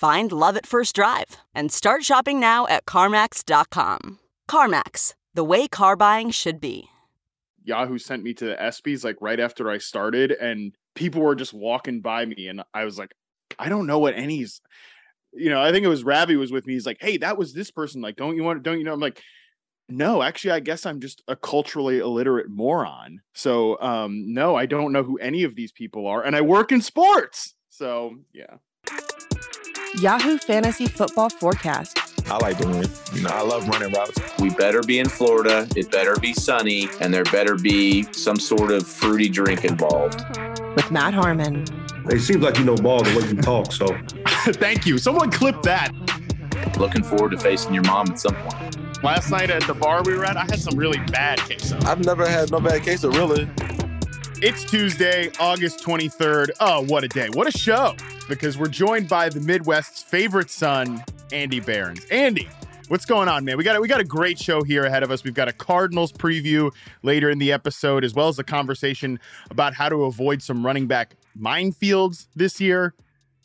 Find love at first drive and start shopping now at CarMax.com. CarMax, the way car buying should be. Yahoo sent me to the ESPYs like right after I started, and people were just walking by me, and I was like, I don't know what any's. You know, I think it was Ravi was with me. He's like, "Hey, that was this person. Like, don't you want? Don't you know?" I'm like, "No, actually, I guess I'm just a culturally illiterate moron. So, um, no, I don't know who any of these people are, and I work in sports. So, yeah." Yahoo Fantasy Football Forecast. I like to win. You know, I love running routes. We better be in Florida. It better be sunny, and there better be some sort of fruity drink involved. With Matt Harmon. It seems like you know ball the way you talk, so. Thank you. Someone clip that. Looking forward to facing your mom at some point. Last night at the bar we were at, I had some really bad queso. I've never had no bad queso, really. It's Tuesday, August 23rd. Oh, what a day. What a show. Because we're joined by the Midwest's favorite son, Andy Behrens. Andy, what's going on, man? We got a, we got a great show here ahead of us. We've got a Cardinals preview later in the episode, as well as a conversation about how to avoid some running back minefields this year.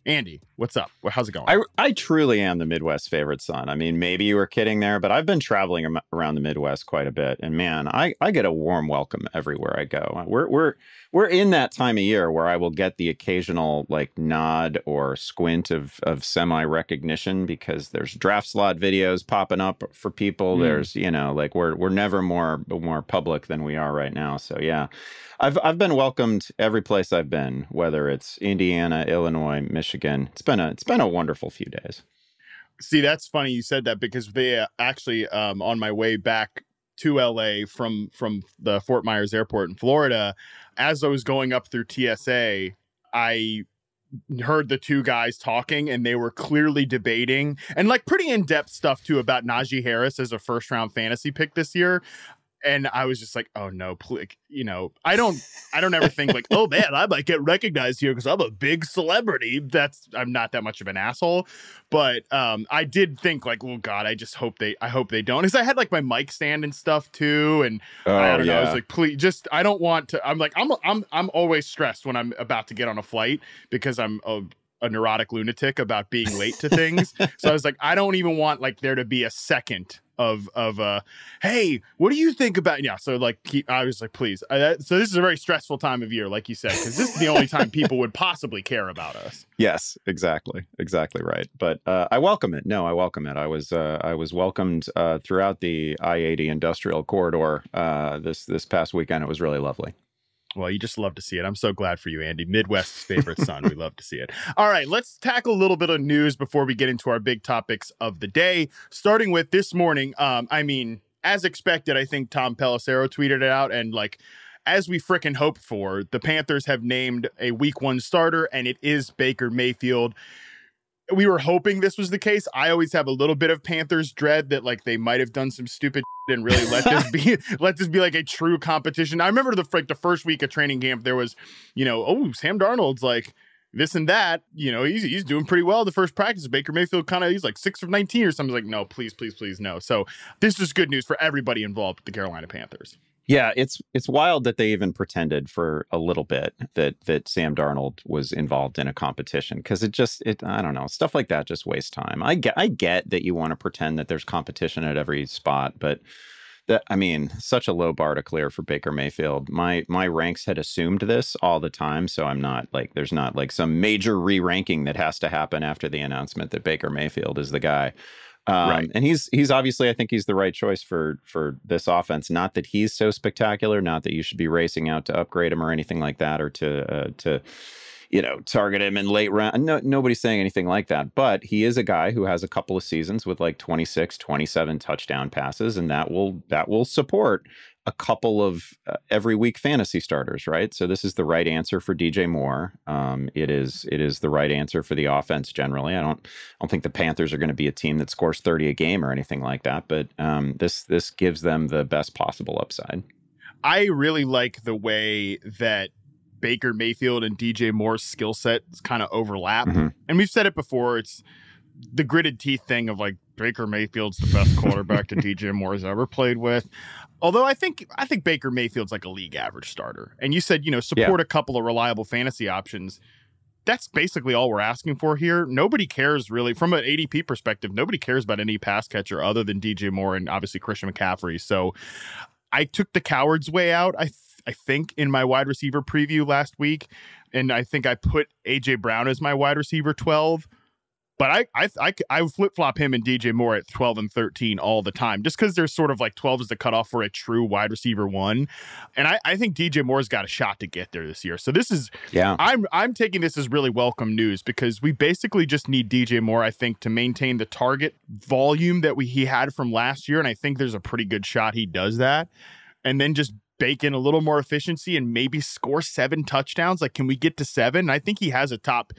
Andy, what's up? How's it going? I, I truly am the Midwest favorite son. I mean, maybe you were kidding there, but I've been traveling around the Midwest quite a bit, and man, I, I get a warm welcome everywhere I go. We're we're we're in that time of year where I will get the occasional like nod or squint of of semi recognition because there's draft slot videos popping up for people. Mm. There's you know like we're we're never more more public than we are right now. So yeah. I've I've been welcomed every place I've been, whether it's Indiana, Illinois, Michigan. It's been a it's been a wonderful few days. See, that's funny you said that because they uh, actually um, on my way back to LA from from the Fort Myers airport in Florida, as I was going up through TSA, I heard the two guys talking and they were clearly debating and like pretty in-depth stuff too about Najee Harris as a first round fantasy pick this year and I was just like, oh no, please, you know, I don't, I don't ever think like, oh man, I might get recognized here because I'm a big celebrity. That's I'm not that much of an asshole, but um, I did think like, oh god, I just hope they, I hope they don't, because I had like my mic stand and stuff too, and oh, I don't yeah. know, I was like, please, just I don't want to. I'm like, I'm, I'm, I'm always stressed when I'm about to get on a flight because I'm a a neurotic lunatic about being late to things. so I was like, I don't even want like there to be a second of of uh hey what do you think about yeah so like he, i was like please. I, so this is a very stressful time of year like you said because this is the only time people would possibly care about us. Yes exactly exactly right. But uh, i welcome it. No i welcome it. I was uh, i was welcomed uh, throughout the i-80 industrial corridor uh, this this past weekend. It was really lovely well, you just love to see it. I'm so glad for you, Andy. Midwest's favorite son. we love to see it. All right, let's tackle a little bit of news before we get into our big topics of the day. Starting with this morning, um, I mean, as expected, I think Tom Pelissero tweeted it out, and like as we fricking hoped for, the Panthers have named a Week One starter, and it is Baker Mayfield we were hoping this was the case. I always have a little bit of Panthers dread that like they might have done some stupid and really let this be let this be like a true competition. I remember the like the first week of training camp there was, you know, oh Sam Darnold's like this and that, you know, he's he's doing pretty well the first practice. Baker Mayfield kind of he's like six of nineteen or something. Like, no, please, please, please, no. So this is good news for everybody involved with the Carolina Panthers. Yeah, it's it's wild that they even pretended for a little bit that that Sam Darnold was involved in a competition because it just it I don't know stuff like that just wastes time. I get I get that you want to pretend that there's competition at every spot, but that I mean such a low bar to clear for Baker Mayfield. My my ranks had assumed this all the time, so I'm not like there's not like some major re-ranking that has to happen after the announcement that Baker Mayfield is the guy. Um, Right. And he's he's obviously I think he's the right choice for for this offense. Not that he's so spectacular, not that you should be racing out to upgrade him or anything like that, or to uh, to you know target him in late round. No, nobody's saying anything like that. But he is a guy who has a couple of seasons with like 26, 27 touchdown passes, and that will that will support a couple of uh, every week fantasy starters, right? So this is the right answer for DJ Moore. Um, it is it is the right answer for the offense generally. I don't I don't think the Panthers are going to be a team that scores 30 a game or anything like that, but um, this this gives them the best possible upside. I really like the way that Baker Mayfield and DJ Moore's skill sets kind of overlap. Mhm. And we've said it before, it's the gritted teeth thing of like Baker Mayfield's the best quarterback to DJ Moore has ever played with. Although I think I think Baker Mayfield's like a league average starter. And you said, you know, support a couple of reliable fantasy options. That's basically all we're asking for here. Nobody cares really from an ADP perspective. Nobody cares about any pass catcher other than DJ Moore and obviously Christian McCaffrey. So I took the coward's way out. I th- I think in my wide receiver preview last week, and I think I put AJ Brown as my wide receiver twelve. But I I I, I flip flop him and DJ Moore at twelve and thirteen all the time, just because there's sort of like twelve is the cutoff for a true wide receiver one, and I I think DJ Moore's got a shot to get there this year. So this is Yeah. I'm I'm taking this as really welcome news because we basically just need DJ Moore, I think, to maintain the target volume that we he had from last year, and I think there's a pretty good shot he does that, and then just bake in a little more efficiency and maybe score seven touchdowns. Like, can we get to seven? I think he has a top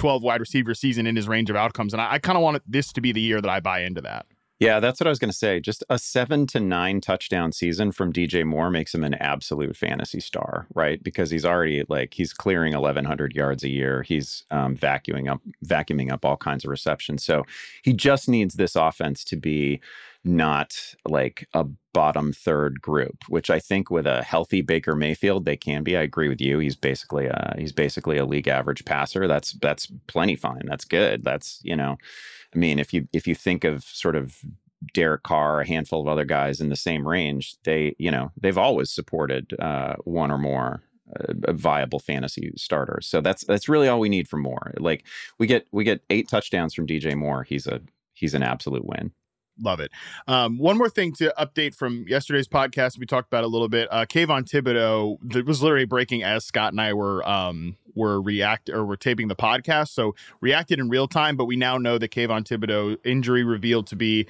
twelve wide receiver season in his range of outcomes, and I, I kind of want this to be the year that I buy into that. Yeah, that's what I was going to say. Just a seven to nine touchdown season from DJ Moore makes him an absolute fantasy star, right? Because he's already like he's clearing 1,100 yards a year. He's um, vacuuming up, vacuuming up all kinds of receptions. So he just needs this offense to be not like a bottom third group, which I think with a healthy Baker Mayfield they can be. I agree with you. He's basically a he's basically a league average passer. That's that's plenty fine. That's good. That's you know. I mean, if you if you think of sort of Derek Carr, a handful of other guys in the same range, they you know they've always supported uh, one or more uh, viable fantasy starters. So that's that's really all we need from more. Like we get we get eight touchdowns from DJ Moore. He's a he's an absolute win. Love it. Um, one more thing to update from yesterday's podcast. We talked about a little bit. Uh, Kayvon Thibodeaux that was literally breaking as Scott and I were um, were react or were taping the podcast. So reacted in real time, but we now know that Kayvon Thibodeaux injury revealed to be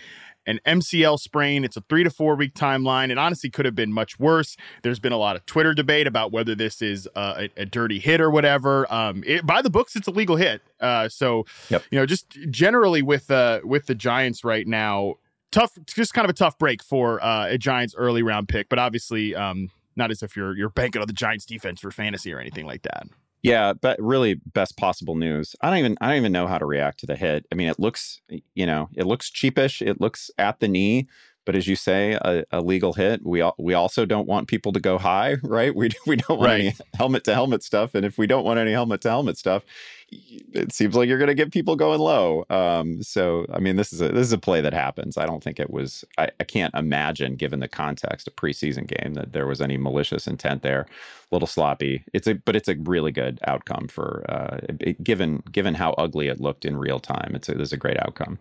an MCL sprain. It's a three to four week timeline. It honestly could have been much worse. There's been a lot of Twitter debate about whether this is uh, a, a dirty hit or whatever. Um, it, by the books, it's a legal hit. Uh, so Yep. you know, just generally with uh, with the Giants right now, tough. Just kind of a tough break for uh, a Giants early round pick, but obviously. Um, not as if you're you're banking on the Giants defense for fantasy or anything like that. Yeah, but really best possible news. I don't even I don't even know how to react to the hit. I mean, it looks you know it looks cheapish. It looks at the knee, but as you say, a, a legal hit. We we also don't want people to go high, right? We we don't want any helmet to helmet stuff, and if we don't want any helmet to helmet stuff, it seems like you're going to get people going low. Um, so I mean, this is a this is a play that happens. I don't think it was. I, I can't imagine, given the context, a preseason game, that there was any malicious intent there. A little sloppy. It's a but it's a really good outcome for uh, it- given given how ugly it looked in real time. It's a, is a great outcome.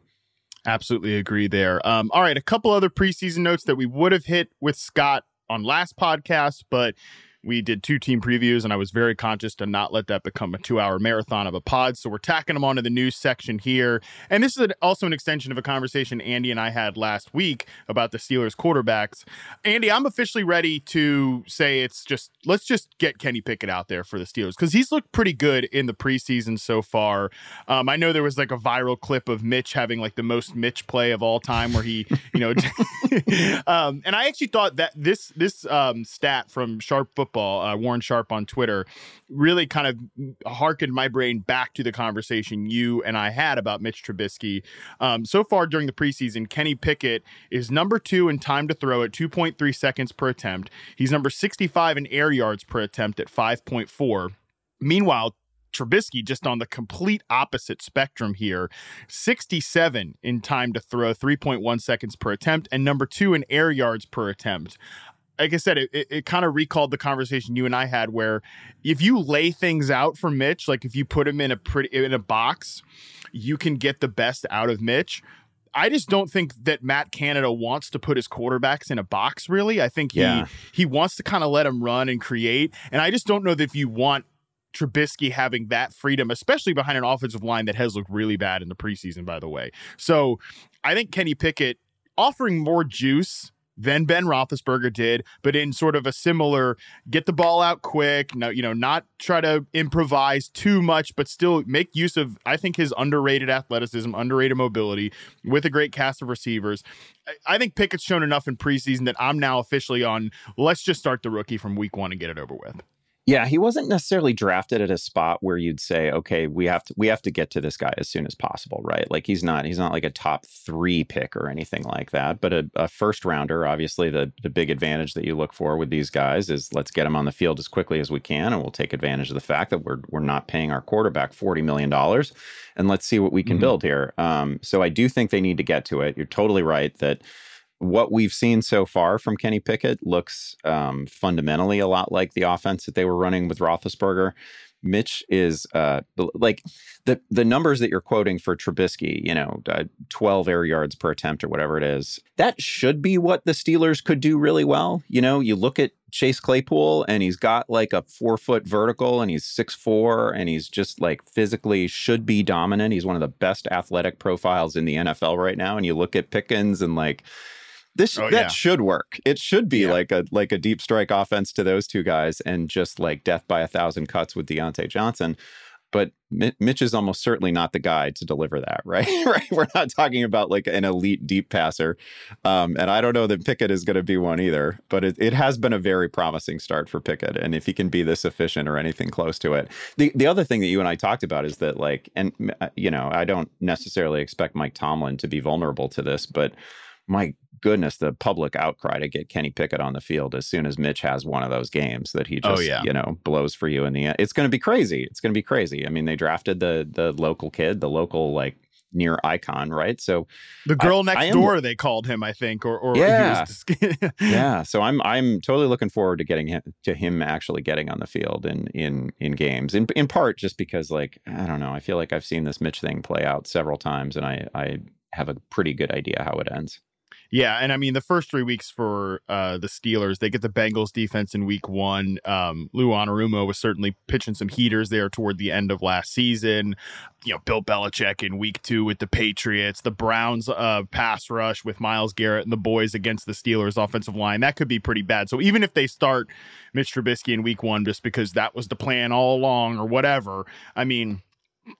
Absolutely agree there. Um, all right, a couple other preseason notes that we would have hit with Scott on last podcast, but we did two team previews, and I was very conscious to not let that become a two hour marathon of a pod. So we're tacking them onto the news section here. And this is also an extension of a conversation Andy and I had last week about the Steelers quarterbacks. Andy, I'm officially ready to say it's just let's just get Kenny Pickett out there for the Steelers because he's looked pretty good in the preseason so far. Um, I know there was like a viral clip of Mitch having like the most Mitch play of all time where he, you know, um, and I actually thought that this this um, stat from Sharp Football, uh, Warren Sharp on Twitter, really kind of harkened my brain back to the conversation you and I had about Mitch Trubisky. Um, so far during the preseason, Kenny Pickett is number two in time to throw at 2.3 seconds per attempt. He's number 65 in air yards per attempt at 5.4. Meanwhile, Trubisky just on the complete opposite spectrum here 67 in time to throw 3.1 seconds per attempt and number two in air yards per attempt like i said it, it, it kind of recalled the conversation you and i had where if you lay things out for mitch like if you put him in a pretty in a box you can get the best out of mitch I just don't think that Matt Canada wants to put his quarterbacks in a box. Really, I think he Yeah. he wants to kind of let them run and create. And I just don't know that if you want Trubisky having that freedom, especially behind an offensive line that has looked really bad in the preseason. By the way, so I think Kenny Pickett offering more juice than Ben Roethlisberger did, but in sort of a similar get the ball out quick, no, you know, not try to improvise too much, but still make use of I think his underrated athleticism, underrated mobility with a great cast of receivers. I- I think Pickett's shown enough in preseason that I'm now officially on let's just start the rookie from week one and get it over with. Yeah, he wasn't necessarily drafted at a spot where you'd say, okay, we have to we have to get to this guy as soon as possible, right? Like he's not he's not like a top three pick or anything like that. But a, a first rounder, obviously, the the big advantage that you look for with these guys is let's get them on the field as quickly as we can, and we'll take advantage of the fact that we're we're not paying our quarterback forty million dollars, and let's see what we can Mhm. build here. Um, so I do think they need to get to it. You're totally right that what we've seen so far from Kenny Pickett looks um, fundamentally a lot like the offense that they were running with Roethlisberger. Mitch is uh, like the the numbers that you're quoting for Trubisky, you know, uh, 12 air yards per attempt or whatever it is. That should be what the Steelers could do really well. You know, you look at Chase Claypool and he's got like a four foot vertical and he's six four and he's just like physically should be dominant. He's one of the best athletic profiles in the NFL right now. And you look at Pickens and like this Oh, that yeah. should work. It should be Yeah. like a like a deep strike offense to those two guys and just like death by a thousand cuts with Diontae Johnson. But Mitch is almost certainly not the guy to deliver that, right? right. We're not talking about like an elite deep passer. Um, and I don't know that Pickett is going to be one either, but it, it has been a very promising start for Pickett. And if he can be this efficient or anything close to it. The, the other thing that you and I talked about is that, like, and, uh, you know, I don't necessarily expect Mike Tomlin to be vulnerable to this, but my goodness, the public outcry to get Kenny Pickett on the field as soon as Mitch has one of those games that he Oh, just, yeah. you know, blows for you in the end. It's going to be crazy. It's going to be crazy. I mean, they drafted the the local kid, the local like near icon, right? So The girl I next am- door, they called him, I think, or or he Yeah. yeah, so I'm I'm totally looking forward to getting him to him actually getting on the field in in in games. In in part just because like I don't know, I feel like I've seen this Mitch thing play out several times, and I I have a pretty good idea how it ends. Yeah, and I mean the first three weeks for uh, the Steelers, they get the Bengals defense in week one. Um, Lou Anarumo was certainly pitching some heaters there toward the end of last season. You know, Bill Belichick in week two with the Patriots, the Browns uh, pass rush with Myles Garrett and the boys against the Steelers offensive line. That could be pretty bad. So even if they start Mitch Trubisky in week one just because that was the plan all along or whatever, I mean.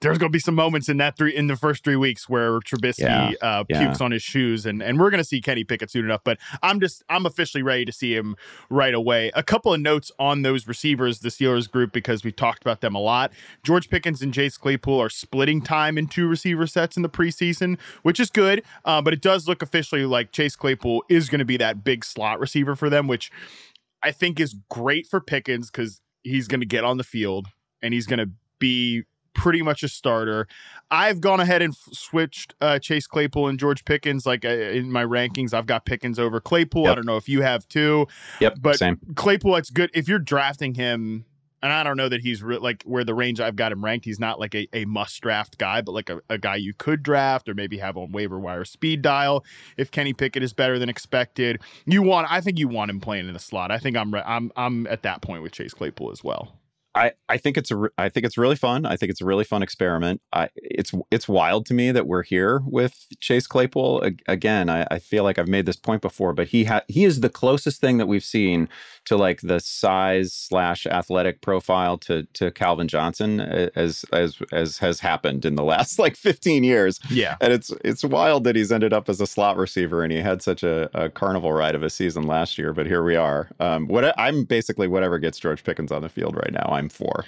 There's going to be some moments in that three in the first three weeks where Trubisky Yeah, uh, yeah. pukes on his shoes, and and we're going to see Kenny Pickett soon enough. But I'm just I'm officially ready to see him right away. A couple of notes on those receivers, the Steelers group, because we've talked about them a lot. George Pickens and Chase Claypool are splitting time in two receiver sets in the preseason, which is good. Uh, but it does look officially like Chase Claypool is going to be that big slot receiver for them, which I think is great for Pickens because he's going to get on the field and he's going to be pretty much a starter. I've gone ahead and f- switched uh, Chase Claypool and George Pickens. Like uh, in my rankings, I've got Pickens over Claypool. I don't know if you have too. Yep, But same. Claypool, it's good if you're drafting him. And I don't know that he's re- like where the range I've got him ranked. He's not like a, a must draft guy, but like a, a guy you could draft or maybe have on waiver wire speed dial if Kenny Pickett is better than expected. You want, I think you want him playing in the slot. I think I'm re- I'm I'm at that point with Chase Claypool as well. I, I think it's a I think it's really fun. I think it's a really fun experiment. I, it's it's wild to me that we're here with Chase Claypool again. I, I feel like I've made this point before, but he ha- he is the closest thing that we've seen to like the size slash athletic profile to to Calvin Johnson as as as has happened in the last like fifteen years. Yeah. And it's it's wild that he's ended up as a slot receiver and he had such a, a carnival ride of a season last year. But here we are. Um, what I'm basically whatever gets George Pickens on the field right now, I'm for.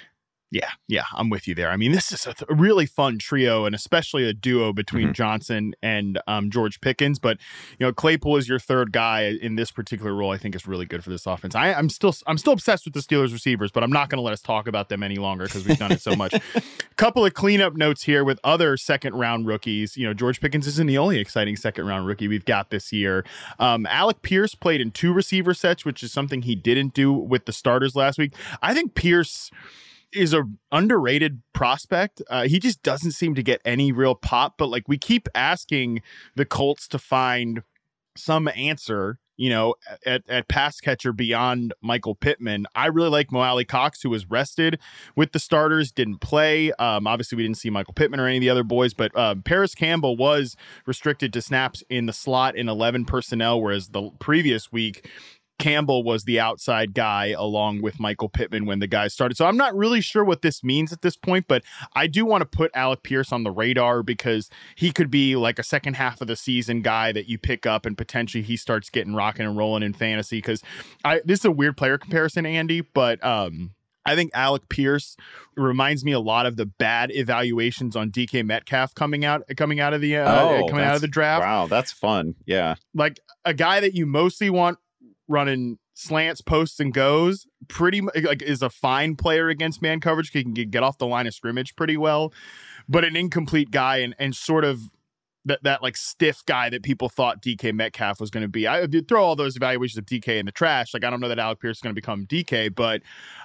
Yeah, yeah, I'm with you there. I mean, this is a, th- a really fun trio, and especially a duo between Mhm. Johnson and um, George Pickens. But you know, Claypool is your third guy in this particular role. I think is really good for this offense. I, I'm still I'm still obsessed with the Steelers receivers, but I'm not going to let us talk about them any longer because we've done it so much. A Couple of cleanup notes here with other second round rookies. You know, George Pickens isn't the only exciting second round rookie we've got this year. Um, Alec Pierce played in two receiver sets, which is something he didn't do with the starters last week. I think Pierce is a underrated prospect. Uh, he just doesn't seem to get any real pop. But like we keep asking the Colts to find some answer, you know, at, at pass catcher beyond Michael Pittman. I really like Mo Alie-Cox, who was rested with the starters, didn't play. Um, obviously, we didn't see Michael Pittman or any of the other boys, but um, Parris Campbell was restricted to snaps in the slot in 11 personnel, whereas the previous week Campbell was the outside guy along with Michael Pittman when the guys started. So I'm not really sure what this means at this point, but I do want to put Alec Pierce on the radar because he could be like a second half of the season guy that you pick up and potentially he starts getting rocking and rolling in fantasy. Because I this is a weird player comparison, Andy, but um I think Alec Pierce reminds me a lot of the bad evaluations on DK Metcalf coming out coming out of the uh, Oh, coming out of the draft. Wow, that's fun. Yeah. Like a guy that you mostly want running slants, posts, and goes. Pretty like is a fine player against man coverage. He can get off the line of scrimmage pretty well, but an incomplete guy and and sort of that that like stiff guy that people thought DK Metcalf was going to be. I throw all those evaluations of DK in the trash. Like I don't know that Alec Pierce is going to become DK, but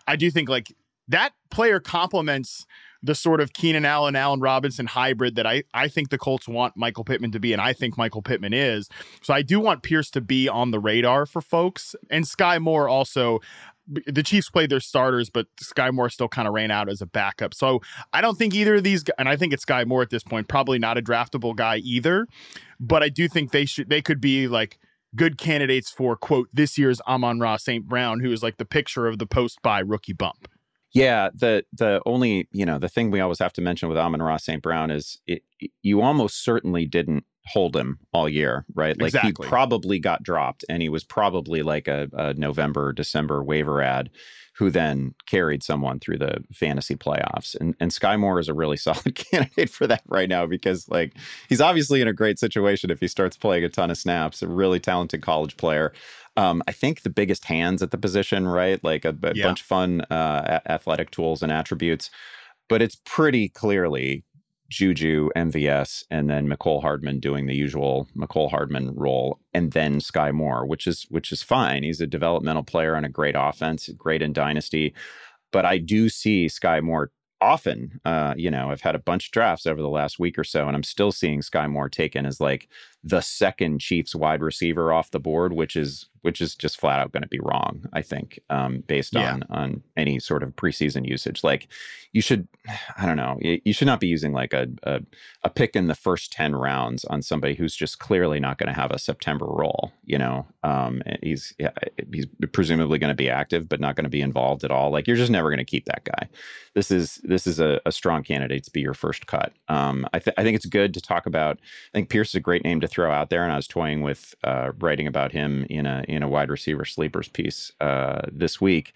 I do think like that player complements the sort of Keenan Allen, Allen Robinson hybrid that I, I think the Colts want Michael Pittman to be, and I think Michael Pittman is. So I do want Pierce to be on the radar for folks. And Sky Moore also, the Chiefs played their starters, but Sky Moore still kind of ran out as a backup. So I don't think either of these, and I think it's Sky Moore at this point, probably not a draftable guy either. But I do think they should, they could be like, Good candidates for quote this year's Amon Ra St. Brown, who is like the picture of the post by rookie bump. Yeah, the the only you know the thing we always have to mention with Amon Ross St. Brown is it, you almost certainly didn't hold him all year, right? Like Exactly. he probably got dropped, and he was probably like a, a November December waiver ad, who then carried someone through the fantasy playoffs. And and Sky Moore is a really solid candidate for that right now because like he's obviously in a great situation if he starts playing a ton of snaps. A really talented college player. Um, I think the biggest hands at the position, right? Like a, a Yeah. bunch of fun uh, athletic tools and attributes, but it's pretty clearly Juju, MVS, and then Mecole Hardman doing the usual Mecole Hardman role, and then Sky Moore, which is which is fine. He's a developmental player on a great offense, great in dynasty, but I do see Sky Moore often. Uh, you know, I've had a bunch of drafts over the last week or so, and I'm still seeing Sky Moore taken as like the second Chiefs wide receiver off the board, which is which is just flat out going to be wrong. I think, um, based Yeah. on on any sort of preseason usage. Like, you should, I don't know, you, you should not be using like a, a a pick in the first ten rounds on somebody who's just clearly not going to have a September role. You know, um, he's yeah, he's presumably going to be active, but not going to be involved at all. Like, you're just never going to keep that guy. This is this is a, a strong candidate to be your first cut. Um, I, th- I think it's good to talk about. I think Pierce is a great name to throw out there, and I was toying with uh, writing about him in a in a wide receiver sleepers piece uh, this week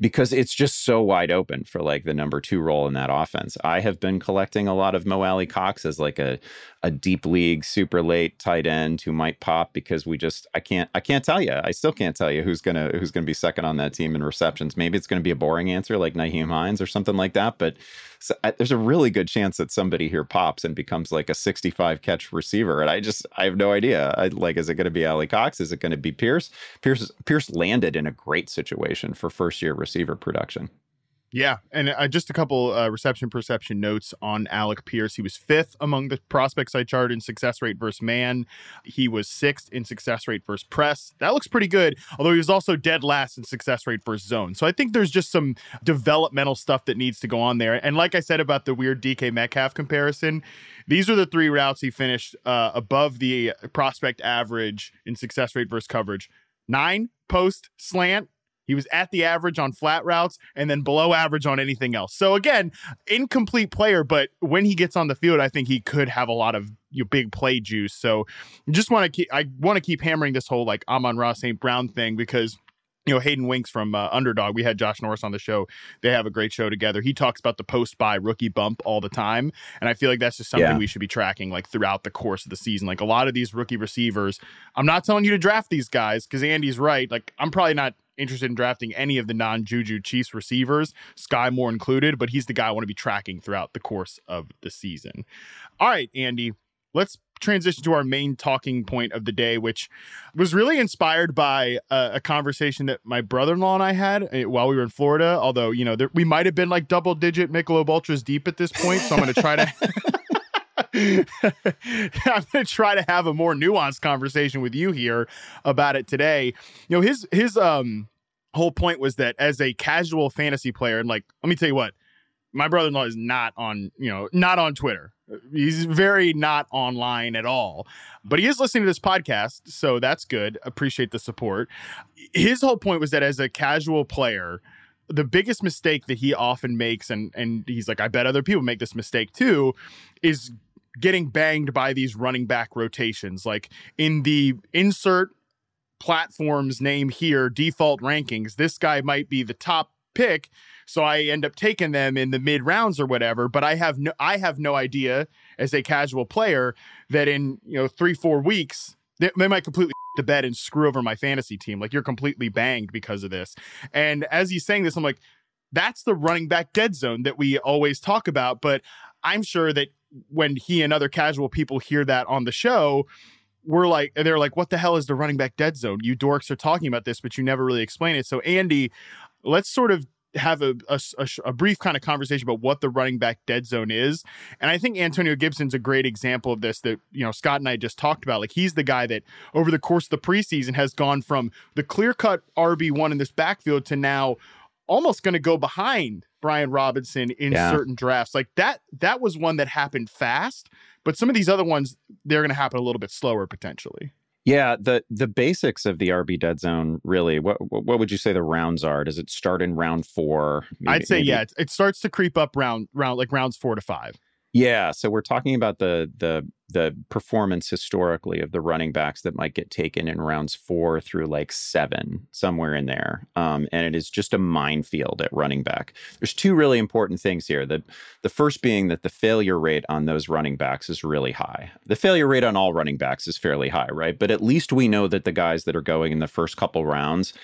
because it's just so wide open for like the number two role in that offense. I have been collecting a lot of Mo Alie-Cox as like a a deep league super late tight end who might pop because we just I can't I can't tell you I still can't tell you who's gonna who's gonna be second on that team in receptions. Maybe it's gonna be a boring answer like Nyheim Hines or something like that, but so, I, there's a really good chance that somebody here pops and becomes like a 65 catch receiver. And I just I have no idea. I, like, is it going to be Alie-Cox? Is it going to be Pierce? Pierce Pierce landed in a great situation for first year receiver production. Yeah, and uh, just a couple uh, reception perception notes on Alec Pierce. He was fifth among the prospects I charted in success rate versus man. He was sixth in success rate versus press. That looks pretty good. Although he was also dead last in success rate versus zone. So I think there's just some developmental stuff that needs to go on there. And like I said about the weird DK Metcalf comparison, these are the three routes he finished uh, above the prospect average in success rate versus coverage. Nine post slant, he was at the average on flat routes and then below average on anything else. So again, incomplete player, but when he gets on the field, I think he could have a lot of you know, big play juice. So just want to keep I want to keep hammering this whole like Amon Ross St. Brown thing because you know Hayden Winks from uh, Underdog. We had Josh Norris on the show. They have a great show together. He talks about the post by rookie bump all the time, and I feel like that's just something Yeah. we should be tracking like throughout the course of the season. Like a lot of these rookie receivers, I'm not telling you to draft these guys because Andy's right. Like I'm probably not interested in drafting any of the non Juju Chiefs receivers, Sky Moore included, but he's the guy I want to be tracking throughout the course of the season. All right, Andy. let's transition to our main talking point of the day, which was really inspired by a, a conversation that my brother-in-law and I had uh, while we were in Florida. Although you know there, we might have been like double-digit Michelob Ultras deep at this point, so I'm going to try to. I'm going to try to have a more nuanced conversation with you here about it today. You know, his his um whole point was that as a casual fantasy player, and like, let me tell you what, my brother-in-law is not on, you know, not on Twitter. He's very not online at all, but he is listening to this podcast, so that's good. Appreciate the support. His whole point was that as a casual player, the biggest mistake that he often makes, and and he's like, I bet other people make this mistake too, is getting banged by these running back rotations. Like in the insert platform's name here, default rankings, this guy might be the top pick so I end up taking them in the mid rounds or whatever. But I have no I have no idea as a casual player that in you know three four weeks they, they might completely to bed and screw over my fantasy team. Like you're completely banged because of this. And as he's saying this, I'm like, that's the running back dead zone that we always talk about. But I'm sure that when he and other casual people hear that on the show, we're like, they're like, what the hell is the running back dead zone? You dorks are talking about this, but you never really explain it. So, Andy, let's sort of have a, a, a, brief kind of conversation about what the running back dead zone is. And I think Antonio Gibson's a great example of this that, you know, Scott and I just talked about. Like he's the guy that over the course of the preseason has gone from the clear cut RB1 in this backfield to now almost going to go behind Brian Robinson in yeah. certain drafts. Like that, that was one that happened fast, but some of these other ones, they're going to happen a little bit slower potentially. Yeah, the the basics of the RB dead zone really. What what would you say the rounds are? Does it start in round four? Maybe, I'd say maybe? yeah. It, it starts to creep up round round like rounds four to five. Yeah, so we're talking about the the the performance historically of the running backs that might get taken in rounds four through like seven, somewhere in there, um, and it is just a minefield at running back. There's two really important things here. The the first being that the failure rate on those running backs is really high. The failure rate on all running backs is fairly high, right? But at least we know that the guys that are going in the first couple rounds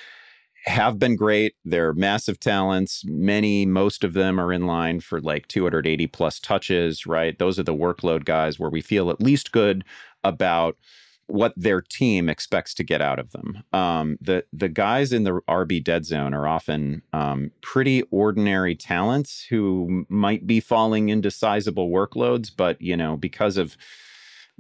have been great. They're massive talents. Many, most of them are in line for like 280 plus touches, right? Those are the workload guys where we feel at least good about what their team expects to get out of them. Um, the the guys in the RB dead zone are often um, pretty ordinary talents who might be falling into sizable workloads, but you know because of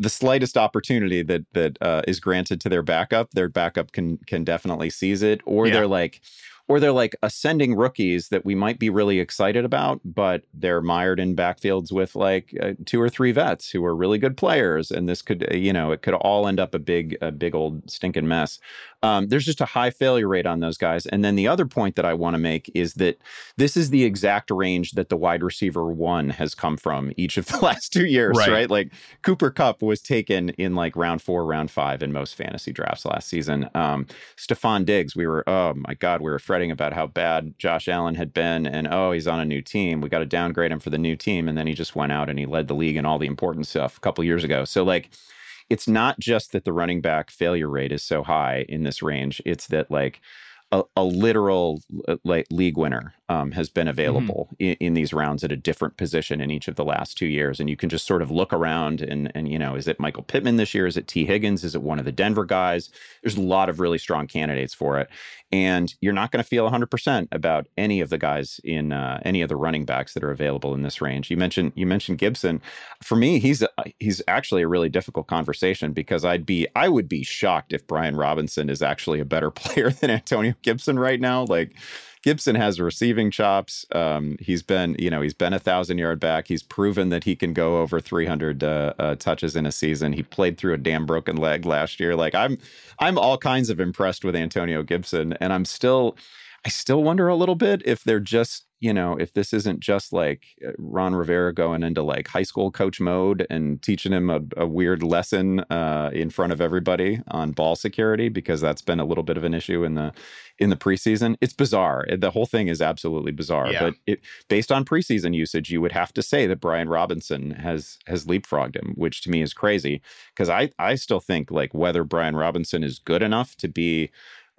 the slightest opportunity that that uh, is granted to their backup, their backup can can definitely seize it, or yeah. they're like, or they're like ascending rookies that we might be really excited about, but they're mired in backfields with like uh, two or three vets who are really good players, and this could, uh, you know, it could all end up a big, a big old stinking mess. Um, there's just a high failure rate on those guys. And then the other point that I want to make is that this is the exact range that the wide receiver one has come from each of the last two years, right? right? Like Cooper Kupp was taken in like round four, round five in most fantasy drafts last season. Um, Stefon Diggs, we were, oh my God, we were fretting about how bad Josh Allen had been. And oh, he's on a new team. We got to downgrade him for the new team. And then he just went out and he led the league in all the important stuff a couple years ago. So, like, it's not just that the running back failure rate is so high in this range. It's that like a, a literal uh, like league winner um, has been mm-hmm. available mm-hmm. in, in, these rounds at a different position in each of the last two years, and you can just sort of look around and and you know, is it Michael Pittman this year? Is it Tee Higgins? Is it one of the Denver guys? There's a lot of really strong candidates for it, and you're not going to feel 100% about any of the guys in uh, any of the running backs that are available in this range. You mentioned you mentioned Gibson. For me, he's he's actually a really difficult conversation because I'd be I would be shocked if Brian Robinson is actually a better player than Antonio Gibson right now. Like Gibson has receiving chops. Um, he's been, you know, he's been a thousand yard back. He's proven that he can go over 300 uh, uh, touches in a season. He played through a damn broken leg last year. Like I'm, I'm all kinds of impressed with Antonio Gibson, and I'm still, I still wonder a little bit if they're just you know, if this isn't just like uh, Ron Rivera going into like high school coach mode and teaching him a, a weird lesson uh, in front of everybody on ball security, because that's been a little bit of an issue in the in the preseason. It's bizarre. The whole thing is absolutely bizarre. Yeah. But it, based on preseason usage, you would have to say that Brian Robinson has has leapfrogged him, which to me is crazy because I I still think like whether Brian Robinson is good enough to be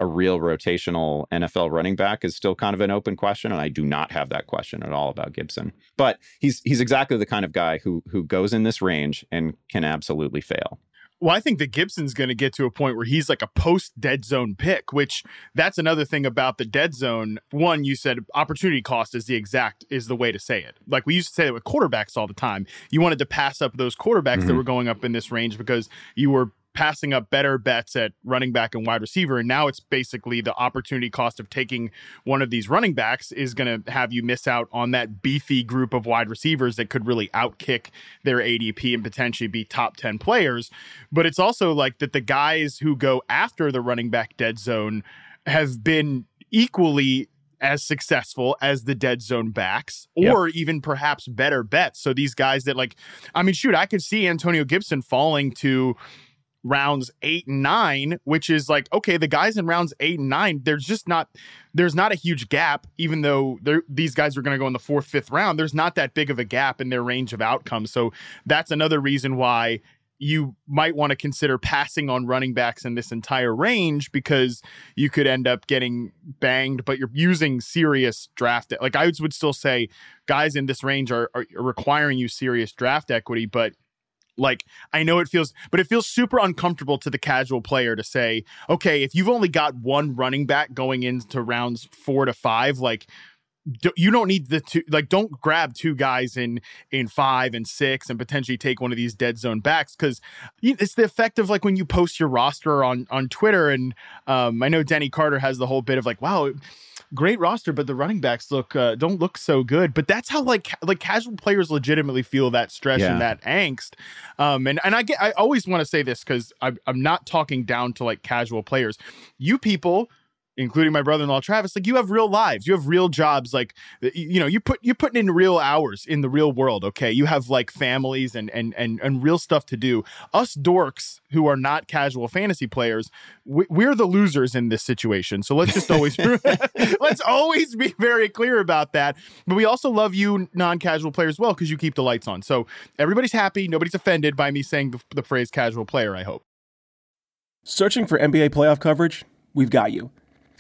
a real rotational NFL running back is still kind of an open question, and I do not have that question at all about Gibson. But he's he's exactly the kind of guy who who goes in this range and can absolutely fail. Well, I think that Gibson's going to get to a point where he's like a post dead zone pick, which that's another thing about the dead zone. One, you said opportunity cost is the exact is the way to say it. Like we used to say that with quarterbacks all the time. You wanted to pass up those quarterbacks mm-hmm. that were going up in this range because you were passing up better bets at running back and wide receiver. And now it's basically the opportunity cost of taking one of these running backs is going to have you miss out on that beefy group of wide receivers that could really outkick their ADP and potentially be top 10 players. But it's also like that the guys who go after the running back dead zone have been equally as successful as the dead zone backs or yep. even perhaps better bets. So these guys that like I mean shoot, I could see Antonio Gibson falling to rounds eight and nine, which is like, okay, the guys in rounds eight and nine, there's just not there's not a huge gap, even though these guys are going to go in the fourth, fifth round. There's not that big of a gap in their range of outcomes. So that's another reason why you might want to consider passing on running backs in this entire range because you could end up getting banged, but you're using serious draft. Like I would still say guys in this range are, are requiring you serious draft equity, but like I know it feels, but it feels super uncomfortable to the casual player to say, okay, if you've only got one running back going into rounds four to five, like you don't need the two like don't grab two guys in in five and six and potentially take one of these dead zone backs because it's the effect of like when you post your roster on on twitter and um i know denny carter has the whole bit of like wow great roster, but the running backs look uh, don't look so good. But that's how like like casual players legitimately feel that stress yeah. and that angst. Um, and and I get I always want to say this because I'm I'm not talking down to like casual players. You people including my brother-in-law Travis, like you have real lives, you have real jobs, like you know, you put you're putting in real hours in the real world. Okay, you have like families and and and and real stuff to do. Us dorks who are not casual fantasy players, we, we're the losers in this situation. So let's just always let's always be very clear about that. But we also love you non-casual players well because you keep the lights on. So everybody's happy, nobody's offended by me saying the, the phrase casual player. I hope. Searching for NBA playoff coverage? We've got you.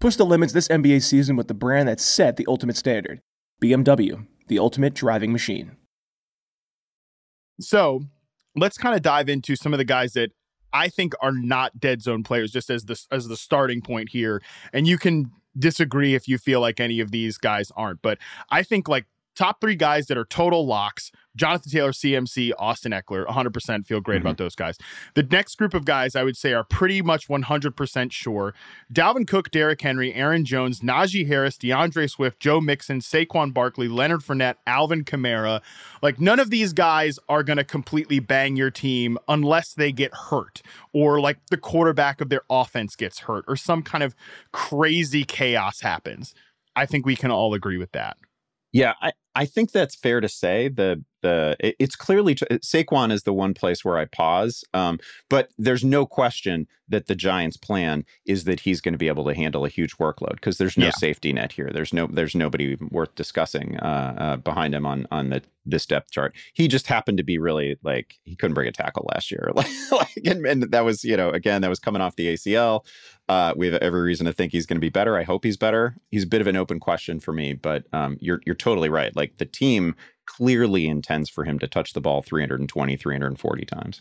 Push the limits this NBA season with the brand that set the ultimate standard BMW, the ultimate driving machine. So let's kind of dive into some of the guys that I think are not dead zone players, just as the as the starting point here. And you can disagree if you feel like any of these guys aren't, but I think like top three guys that are total locks Jonathan Taylor, CMC, Austin Ekeler, 100% feel great mm-hmm. about those guys. The next group of guys I would say are pretty much 100% sure. Dalvin Cook, Derrick Henry, Aaron Jones, Najee Harris, D'Andre Swift, Joe Mixon, Saquon Barkley, Leonard Fournette, Alvin Kamara. Like none of these guys are going to completely bang your team unless they get hurt or like the quarterback of their offense gets hurt or some kind of crazy chaos happens. I think we can all agree with that. Yeah, I, I think that's fair to say. The the it, it's clearly Saquon is the one place where I pause. Um, but there's no question that the Giants' plan is that he's going to be able to handle a huge workload because there's no yeah. safety net here. There's no there's nobody worth discussing uh, uh, behind him on on the this depth chart. He just happened to be really like he couldn't bring a tackle last year. like, and, and, that was you know again that was coming off the ACL. Uh, we have every reason to think he's going to be better. I hope he's better. He's a bit of an open question for me, but um, you're you're totally right. Like the team clearly intends for him to touch the ball 320, 340 times.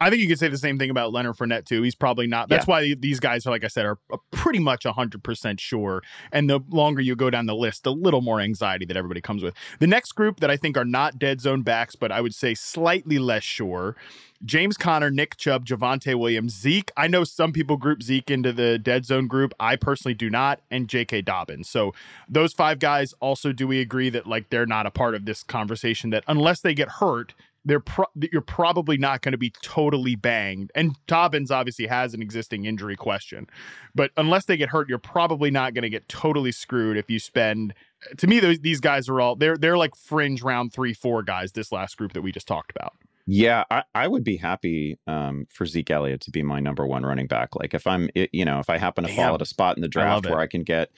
I think you could say the same thing about Leonard Fournette too. He's probably not. That's yeah. why these guys are, like I said, are uh, pretty much hundred percent sure. And the longer you go down the list, the little more anxiety that everybody comes with. The next group that I think are not dead zone backs, but I would say slightly less sure. James Conner, Nick Chubb, Javonte Williams, Zeke. I know some people group Zeke into the dead zone group. I personally do not, and J.K. Dobbins. So those five guys also do we agree that like they're not a part of this conversation that unless they get hurt, they're pro- you're probably not going to be totally banged. And Dobbins obviously has an existing injury question, but unless they get hurt, you're probably not going to get totally screwed if you spend. To me, those, these guys are all they're they're like fringe round three, four guys. This last group that we just talked about. Yeah, I, I would be happy um, for Zeke Elliott to be my number one running back. Like if I'm, you know, if I happen to Damn. fall at a spot in the draft love where. I can get,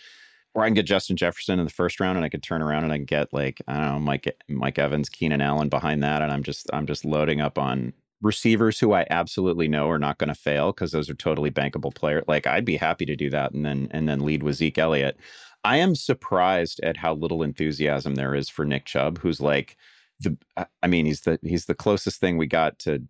where I can get Justin Jefferson in the first round, and I could turn around and I can get like I don't know Mike Mike Evans, Keenan Allen behind that, and I'm just I'm just loading up on receivers who I absolutely know are not going to fail because those are totally bankable players. Like I'd be happy to do that, and then and then lead with Zeke Elliott. I am surprised at how little enthusiasm there is for Nick Chubb, who's like the I mean he's the he's the closest thing we got to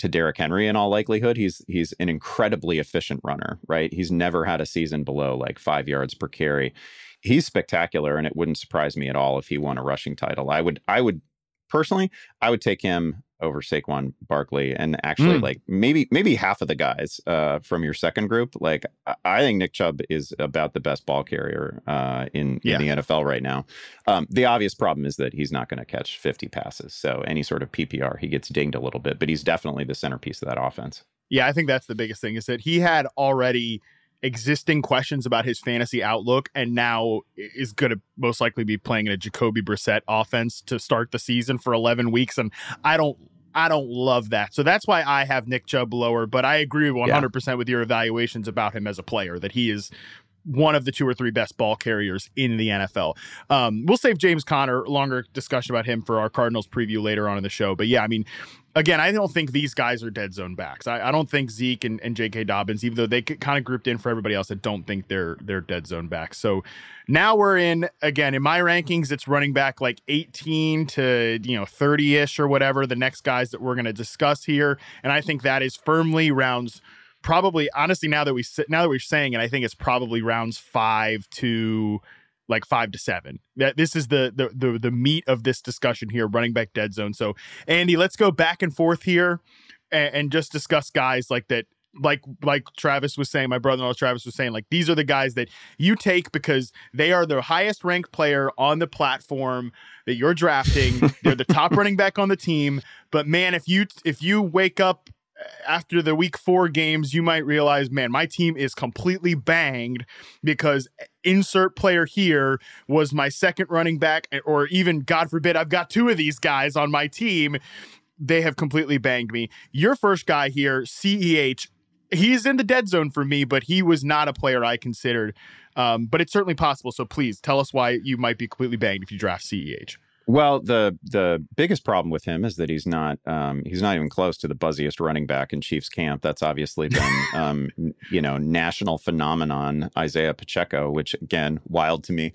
to Derrick Henry in all likelihood. He's he's an incredibly efficient runner, right? He's never had a season below like 5 yards per carry. He's spectacular and it wouldn't surprise me at all if he won a rushing title. I would I would personally I would take him over Saquon Barkley and actually Mm. like maybe maybe half of the guys uh, from your second group. Like I- think Nick Chubb is about the best ball carrier uh, in, Yeah. in the NFL right now. Um, the obvious problem is that he's not going to catch 50 passes. So any sort of PPR, he gets dinged a little bit, but he's definitely the centerpiece of that offense. Yeah, I think that's the biggest thing is that he had already existing questions about his fantasy outlook and now is going to most likely be playing in a Jacoby Brissett offense to start the season for 11 weeks and I don't I don't love that. So that's why I have Nick Chubb lower, but I agree 100% with your evaluations about him as a player that he is one of the two or three best ball carriers in the NFL. Um, we'll save James Conner longer discussion about him for our Cardinals preview later on in the show. But yeah, I mean, again, I don't think these guys are dead zone backs. I, I don't think Zeke and, and J.K. Dobbins, even though they kind of grouped in for everybody else, I don't think they're they're dead zone backs. So now we're in again in my rankings. It's running back like 18 to you know 30 ish or whatever. The next guys that we're going to discuss here, and I think that is firmly rounds. Probably, honestly, now that we sit, now that we're saying it, I think it's probably rounds five to like five to seven. That this is the the the the meat of this discussion here, running back dead zone. So Andy, let's go back and forth here and, and just discuss guys like that. Like like Travis was saying, my brother-in-law Travis was saying, like these are the guys that you take because they are the highest ranked player on the platform that you're drafting. They're the top running back on the team. But man, if you if you wake up after the week four games, you might realize, man, my team is completely banged because insert player here was my second running back, or even, God forbid, I've got two of these guys on my team. They have completely banged me. Your first guy here, CEH, he's in the dead zone for me, but he was not a player I considered. Um, but it's certainly possible. So please tell us why you might be completely banged if you draft CEH. Well, the the biggest problem with him is that he's not um, he's not even close to the buzziest running back in Chiefs camp. That's obviously been um, you know national phenomenon Isaiah Pacheco, which again wild to me.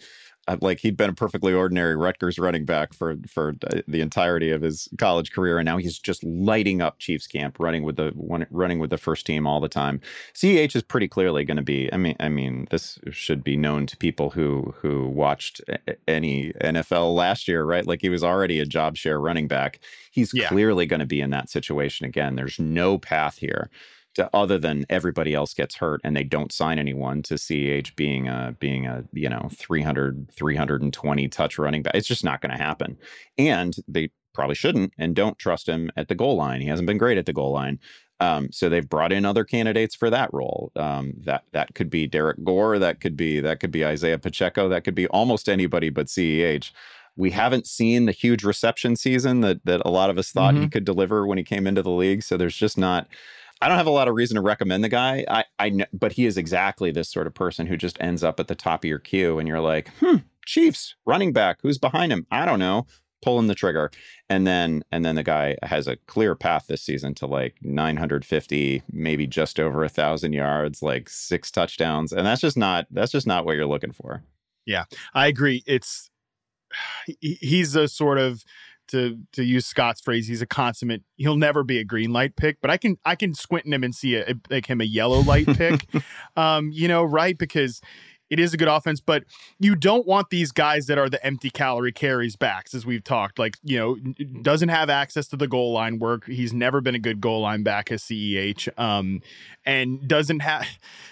Like he'd been a perfectly ordinary Rutgers running back for for the entirety of his college career, and now he's just lighting up Chiefs camp, running with the one, running with the first team all the time. Ceh is pretty clearly going to be. I mean, I mean, this should be known to people who who watched any NFL last year, right? Like he was already a job share running back. He's Yeah. clearly going to be in that situation again. There's no path here. Other than everybody else gets hurt and they don't sign anyone to CEH being a being a you know 300 320 touch running back it's just not going to happen and they probably shouldn't and don't trust him at the goal line he hasn't been great at the goal line um, so they've brought in other candidates for that role. Um, that that could be Derrick Gore. That could be that could be Isaiah Pacheco. That could be almost anybody but Ceh. We haven't seen the huge reception season that that a lot of us thought he could deliver when he came into the league. So there's just not. I don't have a lot of reason to recommend the guy. I, I, but he is exactly this sort of person who just ends up at the top of your queue, and you're like, hmm, Chiefs running back, who's behind him? I don't know. Pulling the trigger, and then and then the guy has a clear path this season to like 950, maybe just over a thousand yards, like six touchdowns, and that's just not that's just not what you're looking for. Yeah, I agree. It's he's a sort of to to use Scott's phrase, he's a consummate. He'll never be a green light pick, but I can I can squint in him and see a, like him a yellow light pick. um, you know, right? Because it is a good offense, but you don't want these guys that are the empty calorie carries backs, as we've talked. Like, you know, doesn't have access to the goal line work. He's never been a good goal line back as CEH. Um, and doesn't have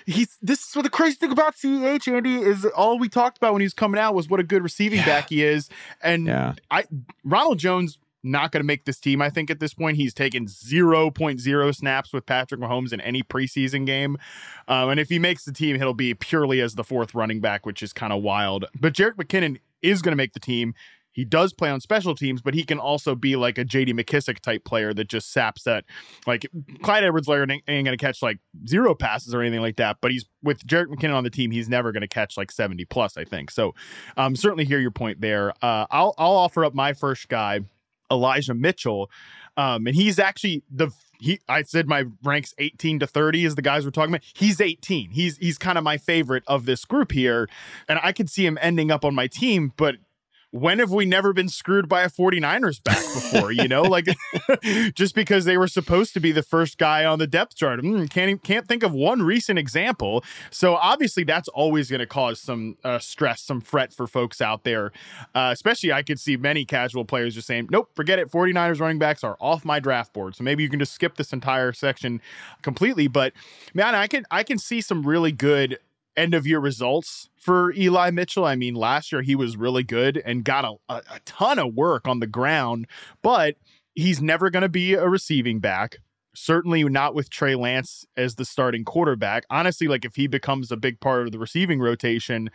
he's this is what the crazy thing about CEH, Andy, is all we talked about when he was coming out was what a good receiving back he is. And Yeah. I Ronald Jones not going to make this team. I think at this point he's taken 0.0 snaps with Patrick Mahomes in any preseason game, um, and if he makes the team, he'll be purely as the fourth running back, which is kind of wild. But Jerick McKinnon is going to make the team. He does play on special teams, but he can also be like a JD McKissic type player that just saps that. Like Clyde Edwards-Helaire ain't, ain't going to catch like zero passes or anything like that, but he's with Jerick McKinnon on the team, he's never going to catch like 70 plus, I think. So um, certainly hear your point there. Uh, I'll, I'll offer up my first guy, Elijah Mitchell. Um, and he's actually the he I said my ranks 18 to 30 is the guys we're talking about. He's 18. He's he's kind of my favorite of this group here. And I could see him ending up on my team, but when have we never been screwed by a 49ers back before? You know, like just because they were supposed to be the first guy on the depth chart. Mm, can't can't think of one recent example. So obviously that's always going to cause some uh, stress, some fret for folks out there. Uh, especially I could see many casual players just saying, "Nope, forget it. 49ers running backs are off my draft board." So maybe you can just skip this entire section completely. But man, I can I can see some really good end of year results for Eli Mitchell. I mean, last year he was really good and got a, a, a ton of work on the ground, but he's never going to be a receiving back. Certainly not with Trey Lance as the starting quarterback. Honestly, like if he becomes a big part of the receiving rotation,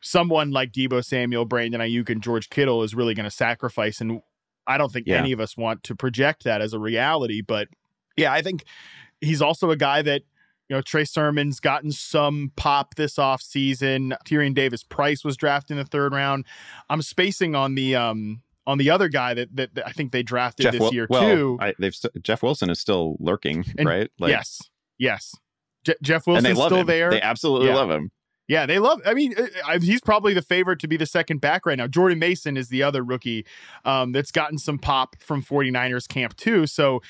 someone like Deebo Samuel, Brandon Aiyuk, and George Kittle is really going to sacrifice. And I don't think yeah. any of us want to project that as a reality. But yeah, I think he's also a guy that you know, Trey Sermon's gotten some pop this offseason. Tyrion Davis Price was drafted in the third round. I'm spacing on the um on the other guy that that, that I think they drafted Jeff this Wil- year well, too. I, they've st- Jeff Wilson is still lurking, And right? yes, yes. Je- Jeff and Wilson's they love still him. there. They absolutely Yeah. love him. Yeah, they love. I mean, uh, he's probably the favorite to be the second back right now. Jordan Mason is the other rookie um, that's gotten some pop from 49ers camp too. So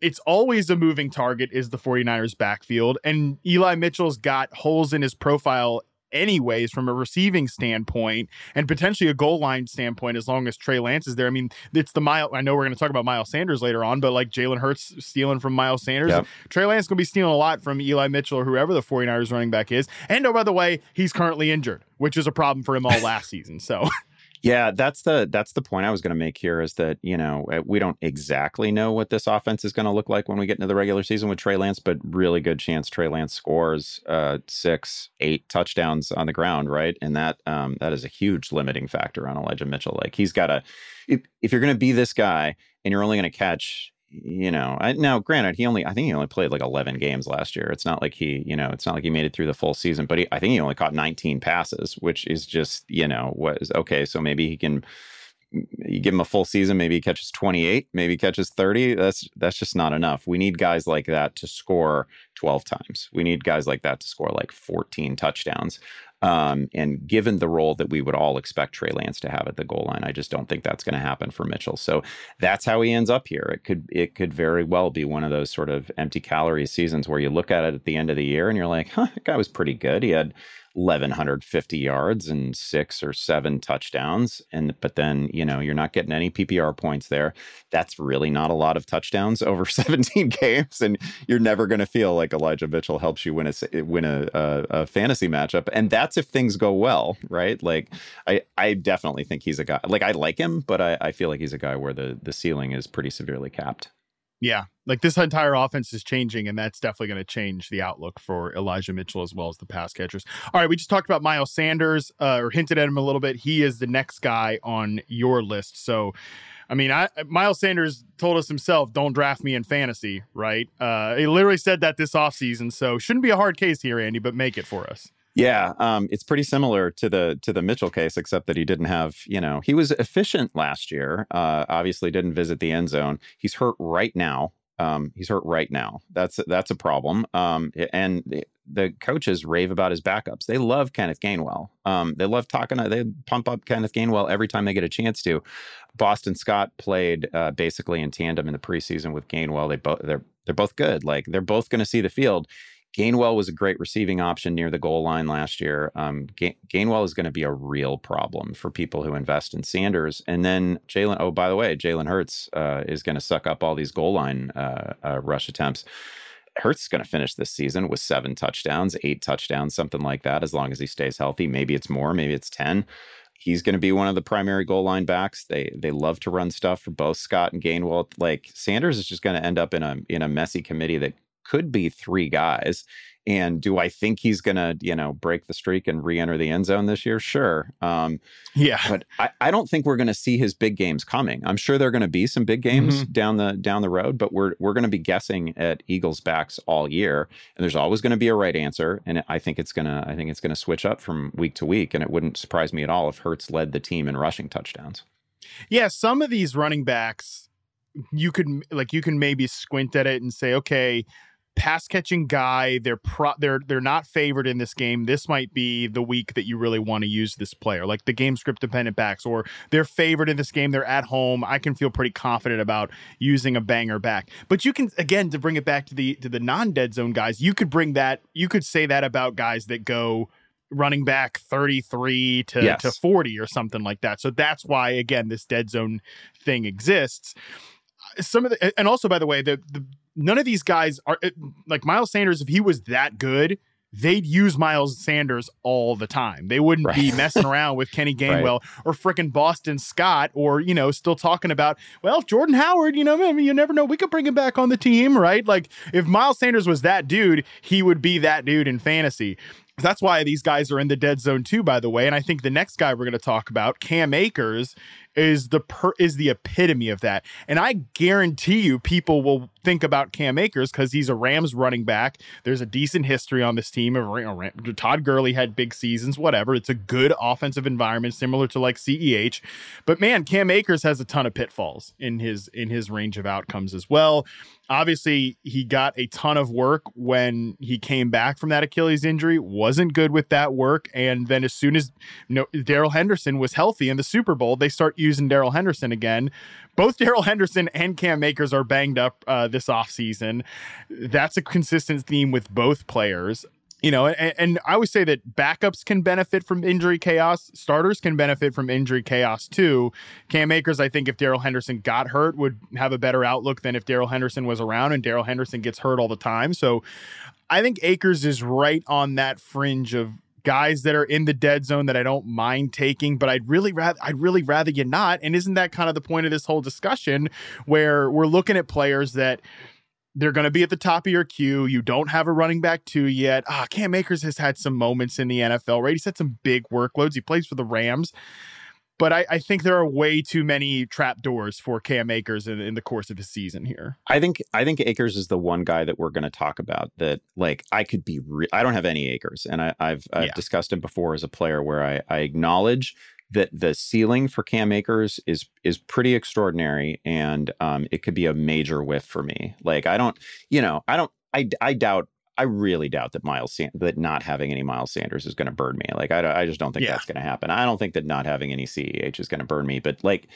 it's always a moving target is the 49ers backfield and Eli Mitchell's got holes in his profile anyways from a receiving standpoint and potentially a goal line standpoint as long as Trey Lance is there. I mean, it's the mile I know we're going to talk about Miles Sanders later on, but like Jalen Hurts stealing from Miles Sanders. Yep. Trey Lance going to be stealing a lot from Eli Mitchell or whoever the 49ers running back is. And oh by the way, he's currently injured, which is a problem for him all last season. So Yeah, that's the that's the point I was going to make here is that you know uh, we don't exactly know what this offense is going to look like when we get into the regular season with Trey Lance, but really good chance Trey Lance scores uh, six, eight touchdowns on the ground, right? And that um, that is a huge limiting factor on Elijah Mitchell. Like he's got to if if you're going to be this guy and you're only going to catch you know, I, now granted, he only I think he only played like 11 games last year. It's not like he, you know, it's not like he made it through the full season, but he, I think he only caught 19 passes, which is just, you know, was okay. So maybe he can you give him a full season, maybe he catches 28, maybe he catches 30. That's that's just not enough. We need guys like that to score 12 times. We need guys like that to score like 14 touchdowns. Um, and given the role that we would all expect Trey Lance to have at the goal line, I just don't think that's going to happen for Mitchell. So that's how he ends up here. It could it could very well be one of those sort of empty calorie seasons where you look at it at the end of the year and you're like, huh, that guy was pretty good. He had 1150 yards and six or seven touchdowns and but then you know you're not getting any ppr points there. That's really not a lot of touchdowns over 17 games and you're never going to feel like elijah mitchell helps you win a eh, win a, a, a fantasy matchup and that's if things go well right? Like i i definitely think he's a guy like i like him but i, I feel like he's a guy where the the ceiling is pretty severely capped yeah, like this entire offense is changing, and that's definitely going to change the outlook for Elijah Mitchell as well as the pass catchers. All right, we just talked about Miles Sanders, uh, or hinted at him a little bit. He is the next guy on your list. So, I mean, I, Miles Sanders told us himself, "Don't draft me in fantasy." Right? Uh, he literally said that this offseason. So, shouldn't be a hard case here, Andy, but make it for us. Yeah, um, it's pretty similar to the to the Mitchell case, except that he didn't have, you know, he was efficient last year. Uh, obviously, didn't visit the end zone. He's hurt right now. Um, he's hurt right now. That's that's a problem. Um, and the, coaches rave about his backups. They love Kenneth Gainwell. Um, they love talking. They pump up Kenneth Gainwell every time they get a chance to. Boston Scott played uh, basically in tandem in the preseason with Gainwell. They both they're they're both good. Like they're both going to see the field. Gainwell was a great receiving option near the goal line last year. Um, Ga- Gainwell is going to be a real problem for people who invest in Sanders. And then Jalen, oh, by the way, Jalen Hurts uh, is going to suck up all these goal line uh, uh, rush attempts. Hurts is going to finish this season with seven touchdowns, eight touchdowns, something like that, as long as he stays healthy. Maybe it's more, maybe it's 10 he's going to be one of the primary goal line backs. They they love to run stuff for both Scott and Gainwell. Like Sanders is just going to end up in a in a messy committee that could be three guys. And do I think he's going to, you know, break the streak and re-enter the end zone this year? Sure. Um, yeah, but I, I don't think we're going to see his big games coming. I'm sure there are going to be some big games mm-hmm. down the down the road, but we're we're going to be guessing at Eagles backs all year, and there's always going to be a right answer. And I think it's gonna I think it's going to switch up from week to week, and it wouldn't surprise me at all if Hurts led the team in rushing touchdowns. Yeah, some of these running backs you could like you can maybe squint at it and say, okay, pass catching guy. They're pro- they're they're not favored in this game. This might be the week that you really want to use this player, like the game script dependent backs, or they're favored in this game. They're at home. I can feel pretty confident about using a banger back. But you can again to bring it back to the to the non dead zone guys. You could bring that. You could say that about guys that go running back 33 to, yes. to 40 or something like that. So that's why again this dead zone thing exists some of the and also by the way the, the none of these guys are like Miles Sanders if he was that good they'd use Miles Sanders all the time. They wouldn't right. be messing around with Kenny Gainwell right. or freaking Boston Scott or, you know, still talking about, well, if Jordan Howard, you know, I mean, you never know, we could bring him back on the team, right? Like if Miles Sanders was that dude, he would be that dude in fantasy. That's why these guys are in the dead zone too, by the way. And I think the next guy we're going to talk about, Cam Akers, is the per, is the epitome of that. And I guarantee you, people will think about Cam Akers because he's a Rams running back. There's a decent history on this team. Of Todd Gurley had big seasons. Whatever. It's a good offensive environment, similar to like CEH. But man, Cam Akers has a ton of pitfalls in his in his range of outcomes as well obviously he got a ton of work when he came back from that Achilles injury, wasn't good with that work. And then as soon as you know, Darrell Henderson was healthy in the Super Bowl, they start using Darrell Henderson again. Both Darrell Henderson and Cam Akers are banged up uh, this offseason. That's a consistent theme with both players you know, and, and, I always say that backups can benefit from injury chaos. Starters can benefit from injury chaos too. Cam Akers, I think, if Darrell Henderson got hurt, would have a better outlook than if Darrell Henderson was around, and Darrell Henderson gets hurt all the time. So I think Akers is right on that fringe of guys that are in the dead zone that I don't mind taking, but I'd really rather I'd really rather you not. And isn't that kind of the point of this whole discussion where we're looking at players that they're going to be at the top of your queue. You don't have a running back two yet. Ah, Cam Akers has had some moments in the NFL, right? He's had some big workloads. He plays for the Rams. But I, I think there are way too many trap doors for Cam Akers in, in the course of his season here. I think I think Akers is the one guy that we're going to talk about that like I could be. Re- I don't have any Akers, and I, have I've yeah. discussed him before as a player where I, I acknowledge that the ceiling for Cam Akers is is pretty extraordinary, and um, it could be a major whiff for me. Like I don't, you know, I don't, I, I doubt. I really doubt that Miles Sand- that not having any Miles Sanders is going to burn me. Like I, I just don't think yeah. that's going to happen. I don't think that not having any CEH is going to burn me. But like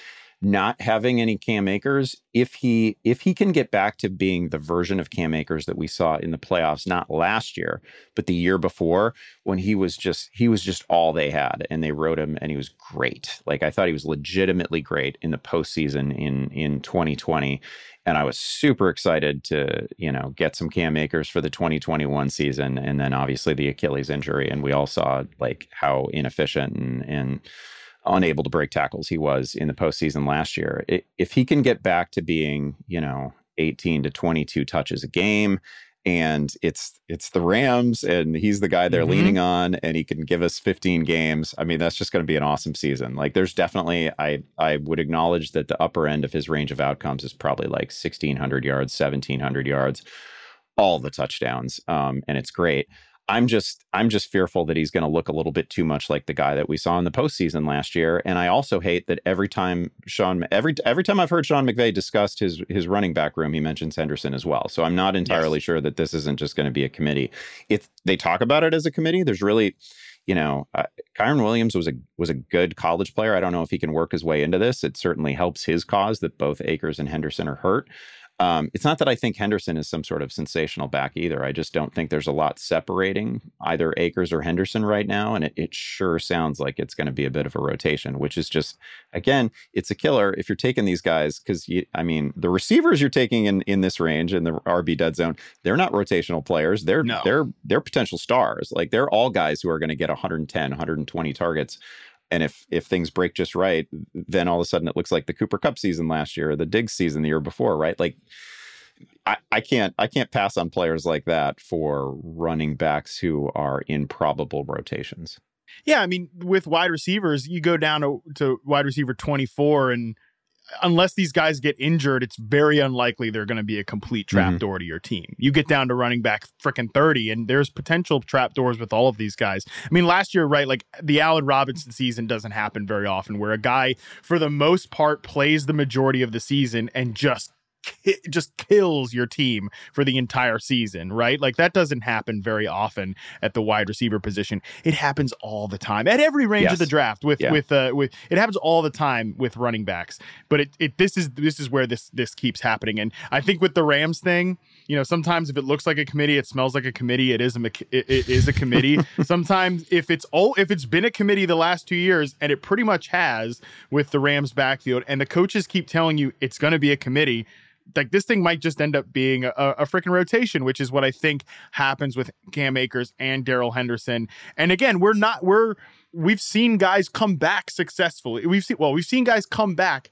not having any Cam Akers, if he if he can get back to being the version of Cam Akers that we saw in the playoffs, not last year, but the year before, when he was just he was just all they had, and they wrote him, and he was great. Like I thought he was legitimately great in the postseason in in 2020, and I was super excited to you know get some Cam Akers for the 2021 season, and then obviously the Achilles injury, and we all saw like how inefficient and and unable to break tackles he was in the postseason last year. If he can get back to being, you know, 18 to 22 touches a game, and it's it's the Rams, and he's the guy they're mm-hmm. leaning on, and he can give us 15 games. I mean, that's just going to be an awesome season. Like, there's definitely I I would acknowledge that the upper end of his range of outcomes is probably like 1600 yards, 1700 yards, all the touchdowns, um, and it's great. I'm just I'm just fearful that he's going to look a little bit too much like the guy that we saw in the postseason last year. And I also hate that every time Sean every every time I've heard Sean McVay discussed his his running back room, he mentions Henderson as well. So I'm not entirely yes. sure that this isn't just going to be a committee. If they talk about it as a committee, there's really you know, uh, Kyren Williams was a was a good college player. I don't know if he can work his way into this. It certainly helps his cause that both Akers and Henderson are hurt. Um, it's not that I think Henderson is some sort of sensational back either. I just don't think there's a lot separating either Akers or Henderson right now. And it, it sure sounds like it's going to be a bit of a rotation, which is just, again, it's a killer if you're taking these guys. Because, I mean, the receivers you're taking in, in this range in the RB dead zone, they're not rotational players. They're, no. they're, they're potential stars. Like they're all guys who are going to get 110, 120 targets and if if things break just right, then all of a sudden it looks like the Cooper Kupp season last year or the Diggs season the year before, right? Like I, I can't I can't pass on players like that for running backs who are in probable rotations. Yeah, I mean, with wide receivers, you go down to, to wide receiver 24 and unless these guys get injured, it's very unlikely they're going to be a complete trapdoor mm-hmm. to your team. You get down to running back freaking 30, and there's potential trapdoors with all of these guys. I mean, last year, right, like the Allen Robinson season doesn't happen very often where a guy, for the most part, plays the majority of the season and just ki- just kills your team for the entire season, right? Like that doesn't happen very often at the wide receiver position. It happens all the time at every range yes. of the draft with yeah. with uh with it happens all the time with running backs. But it, it this is this is where this this keeps happening and I think with the Rams thing, you know, sometimes if it looks like a committee, it smells like a committee, it is a it, it is a committee. sometimes if it's all if it's been a committee the last 2 years and it pretty much has with the Rams backfield and the coaches keep telling you it's going to be a committee, like this thing might just end up being a, a freaking rotation, which is what I think happens with Cam Akers and Darrell Henderson. And again, we're not we're we've seen guys come back successfully. We've seen well, we've seen guys come back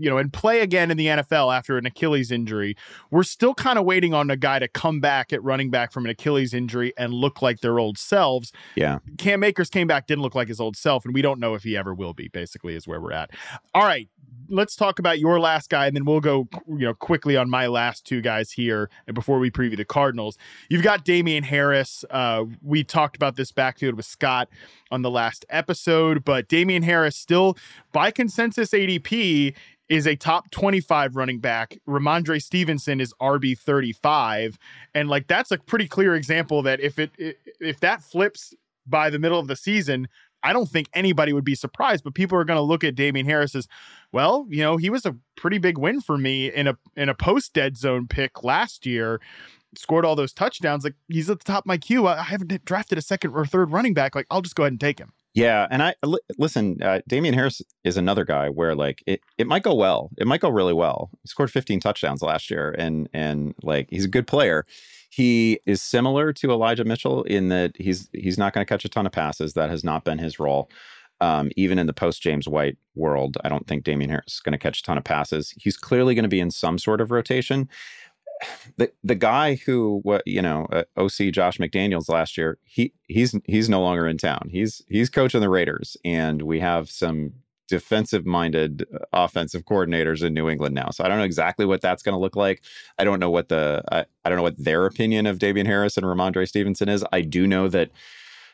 you know, and play again in the NFL after an Achilles injury. We're still kind of waiting on a guy to come back at running back from an Achilles injury and look like their old selves. Yeah. Cam Akers came back, didn't look like his old self, and we don't know if he ever will be, basically, is where we're at. All right let's talk about your last guy, and then we'll go, you know, quickly on my last two guys here. Before we preview the Cardinals, you've got Damien Harris. Uh, we talked about this backfield with Scott on the last episode, but Damien Harris still, by consensus ADP, is a top 25 running back. Rhamondre Stevenson is RB 35. And like that's a pretty clear example that if it if that flips by the middle of the season, I don't think anybody would be surprised, but people are going to look at Damien Harris as, well, you know, he was a pretty big win for me in a in a post dead zone pick last year. Scored all those touchdowns. Like he's at the top of my queue. I haven't drafted a second or third running back. Like I'll just go ahead and take him. Yeah, and I listen. Uh, Damien Harris is another guy where like it, it might go well. It might go really well. He scored 15 touchdowns last year, and and like he's a good player. He is similar to Elijah Mitchell in that he's he's not going to catch a ton of passes. That has not been his role. Um, even in the post James White world, I don't think Damien Harris is going to catch a ton of passes. He's clearly going to be in some sort of rotation. The the guy who you know uh, OC Josh McDaniels last year he he's he's no longer in town. He's he's coaching the Raiders, and we have some defensive minded uh, offensive coordinators in New England now. So I don't know exactly what that's going to look like. I don't know what the I, I don't know what their opinion of Damien Harris and Rhamondre Stevenson is. I do know that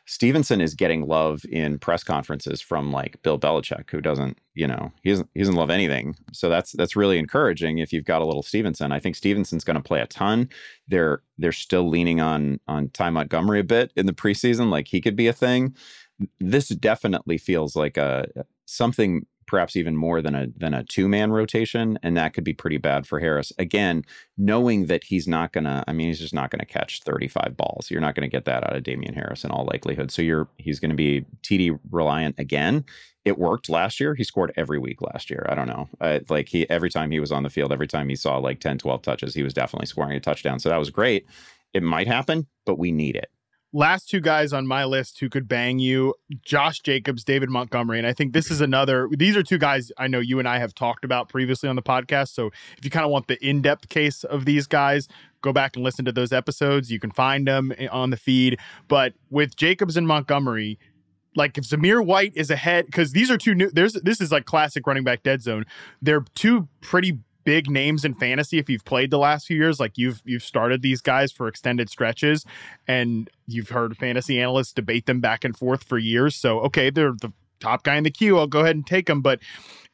Stevenson is getting love in press conferences from like Bill Belichick, who doesn't, you know, he doesn't he doesn't love anything. So that's that's really encouraging if you've got a little Stevenson. I think Stevenson's going to play a ton. They're they're still leaning on on Ty Montgomery a bit in the preseason, like he could be a thing. This definitely feels like a something perhaps even more than a than a two man rotation, and that could be pretty bad for Harris. Again, knowing that he's not gonna, I mean, he's just not gonna catch thirty five balls. You're not gonna get that out of Damien Harris in all likelihood. So you're he's gonna be TD reliant again. It worked last year. He scored every week last year. I don't know. Uh, like he every time he was on the field, every time he saw like 10, 12 touches, he was definitely scoring a touchdown. So that was great. It might happen, but we need it last two guys on my list who could bang you Josh Jacobs, David Montgomery. And I think this is another, these are two guys I know you and I have talked about previously on the podcast. So if you kind of want the in depth case of these guys, go back and listen to those episodes. You can find them eh, on the feed. But with Jacobs and Montgomery, like if Zamir White is ahead, because these are two new. There's this is like classic running back dead zone. They're two pretty big names in fantasy if you've played the last few years like you've you've started these guys for extended stretches and you've heard fantasy analysts debate them back and forth for years. So okay they're the top guy in the queue. I'll go ahead and take them but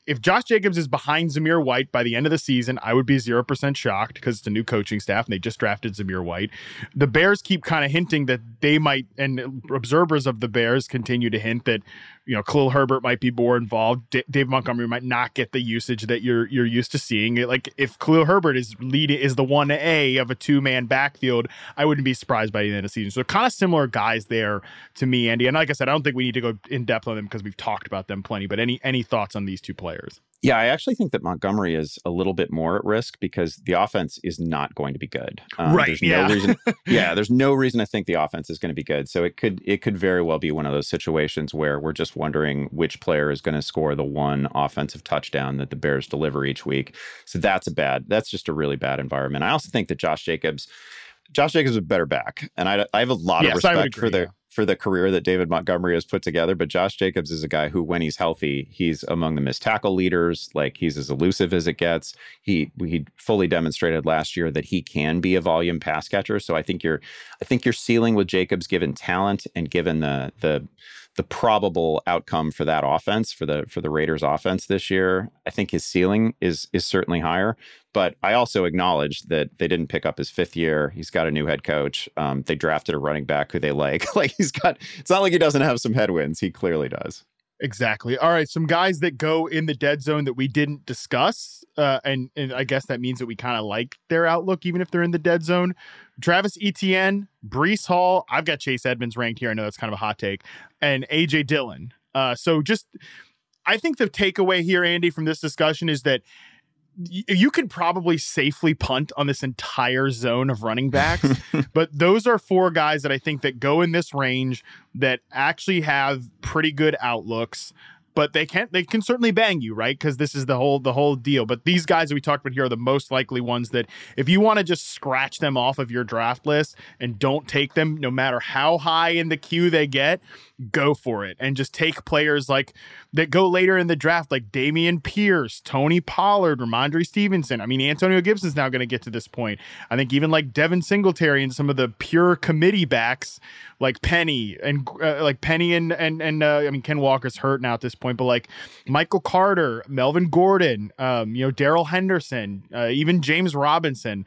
if Josh Jacobs is behind Zamir White by the end of the season, I would be 0% shocked because it's a new coaching staff and they just drafted Zamir White. The Bears keep kind of hinting that they might, and observers of the Bears continue to hint that, you know, Khalil Herbert might be more involved. D- Dave Montgomery might not get the usage that you're you're used to seeing. Like if Khalil Herbert is leading is the one A of a two man backfield, I wouldn't be surprised by the end of the season. So kind of similar guys there to me, Andy. And like I said, I don't think we need to go in depth on them because we've talked about them plenty. But any any thoughts on these two players? Yeah, I actually think that Montgomery is a little bit more at risk because the offense is not going to be good. Um, right. There's yeah. no reason. yeah, there's no reason to think the offense is going to be good. So it could it could very well be one of those situations where we're just wondering which player is going to score the one offensive touchdown that the Bears deliver each week. So that's a bad. That's just a really bad environment. I also think that Josh Jacobs. Josh Jacobs is a better back, and I, I have a lot yes, of respect agree, for the yeah for the career that David Montgomery has put together. But Josh Jacobs is a guy who, when he's healthy, he's among the missed tackle leaders. Like he's as elusive as it gets. He he fully demonstrated last year that he can be a volume pass catcher. So I think you're I think your ceiling with Jacobs, given talent and given the the the probable outcome for that offense for the for the Raiders offense this year, I think his ceiling is is certainly higher. But I also acknowledge that they didn't pick up his fifth year. He's got a new head coach. Um, they drafted a running back who they like. like he's got. It's not like he doesn't have some headwinds. He clearly does. Exactly. All right, some guys that go in the dead zone that we didn't discuss, uh, and and I guess that means that we kind of like their outlook, even if they're in the dead zone. Travis Etienne, Breece Hall. I've got Chase Edmonds ranked here. I know that's kind of a hot take, and AJ Dillon. Uh, so just, I think the takeaway here, Andy, from this discussion is that you could probably safely punt on this entire zone of running backs but those are four guys that i think that go in this range that actually have pretty good outlooks but they can they can certainly bang you, right? Because this is the whole the whole deal. But these guys that we talked about here are the most likely ones that if you want to just scratch them off of your draft list and don't take them, no matter how high in the queue they get, go for it and just take players like that go later in the draft, like Dameon Pierce, Tony Pollard, Rhamondre Stevenson. I mean, Antonio Gibson's now going to get to this point. I think even like Devin Singletary and some of the pure committee backs like Penny and uh, like Penny and and and uh, I mean Ken Walker's hurt now at this point, but like Michael Carter, Melvin Gordon, um, you know Darrell Henderson, uh, even James Robinson.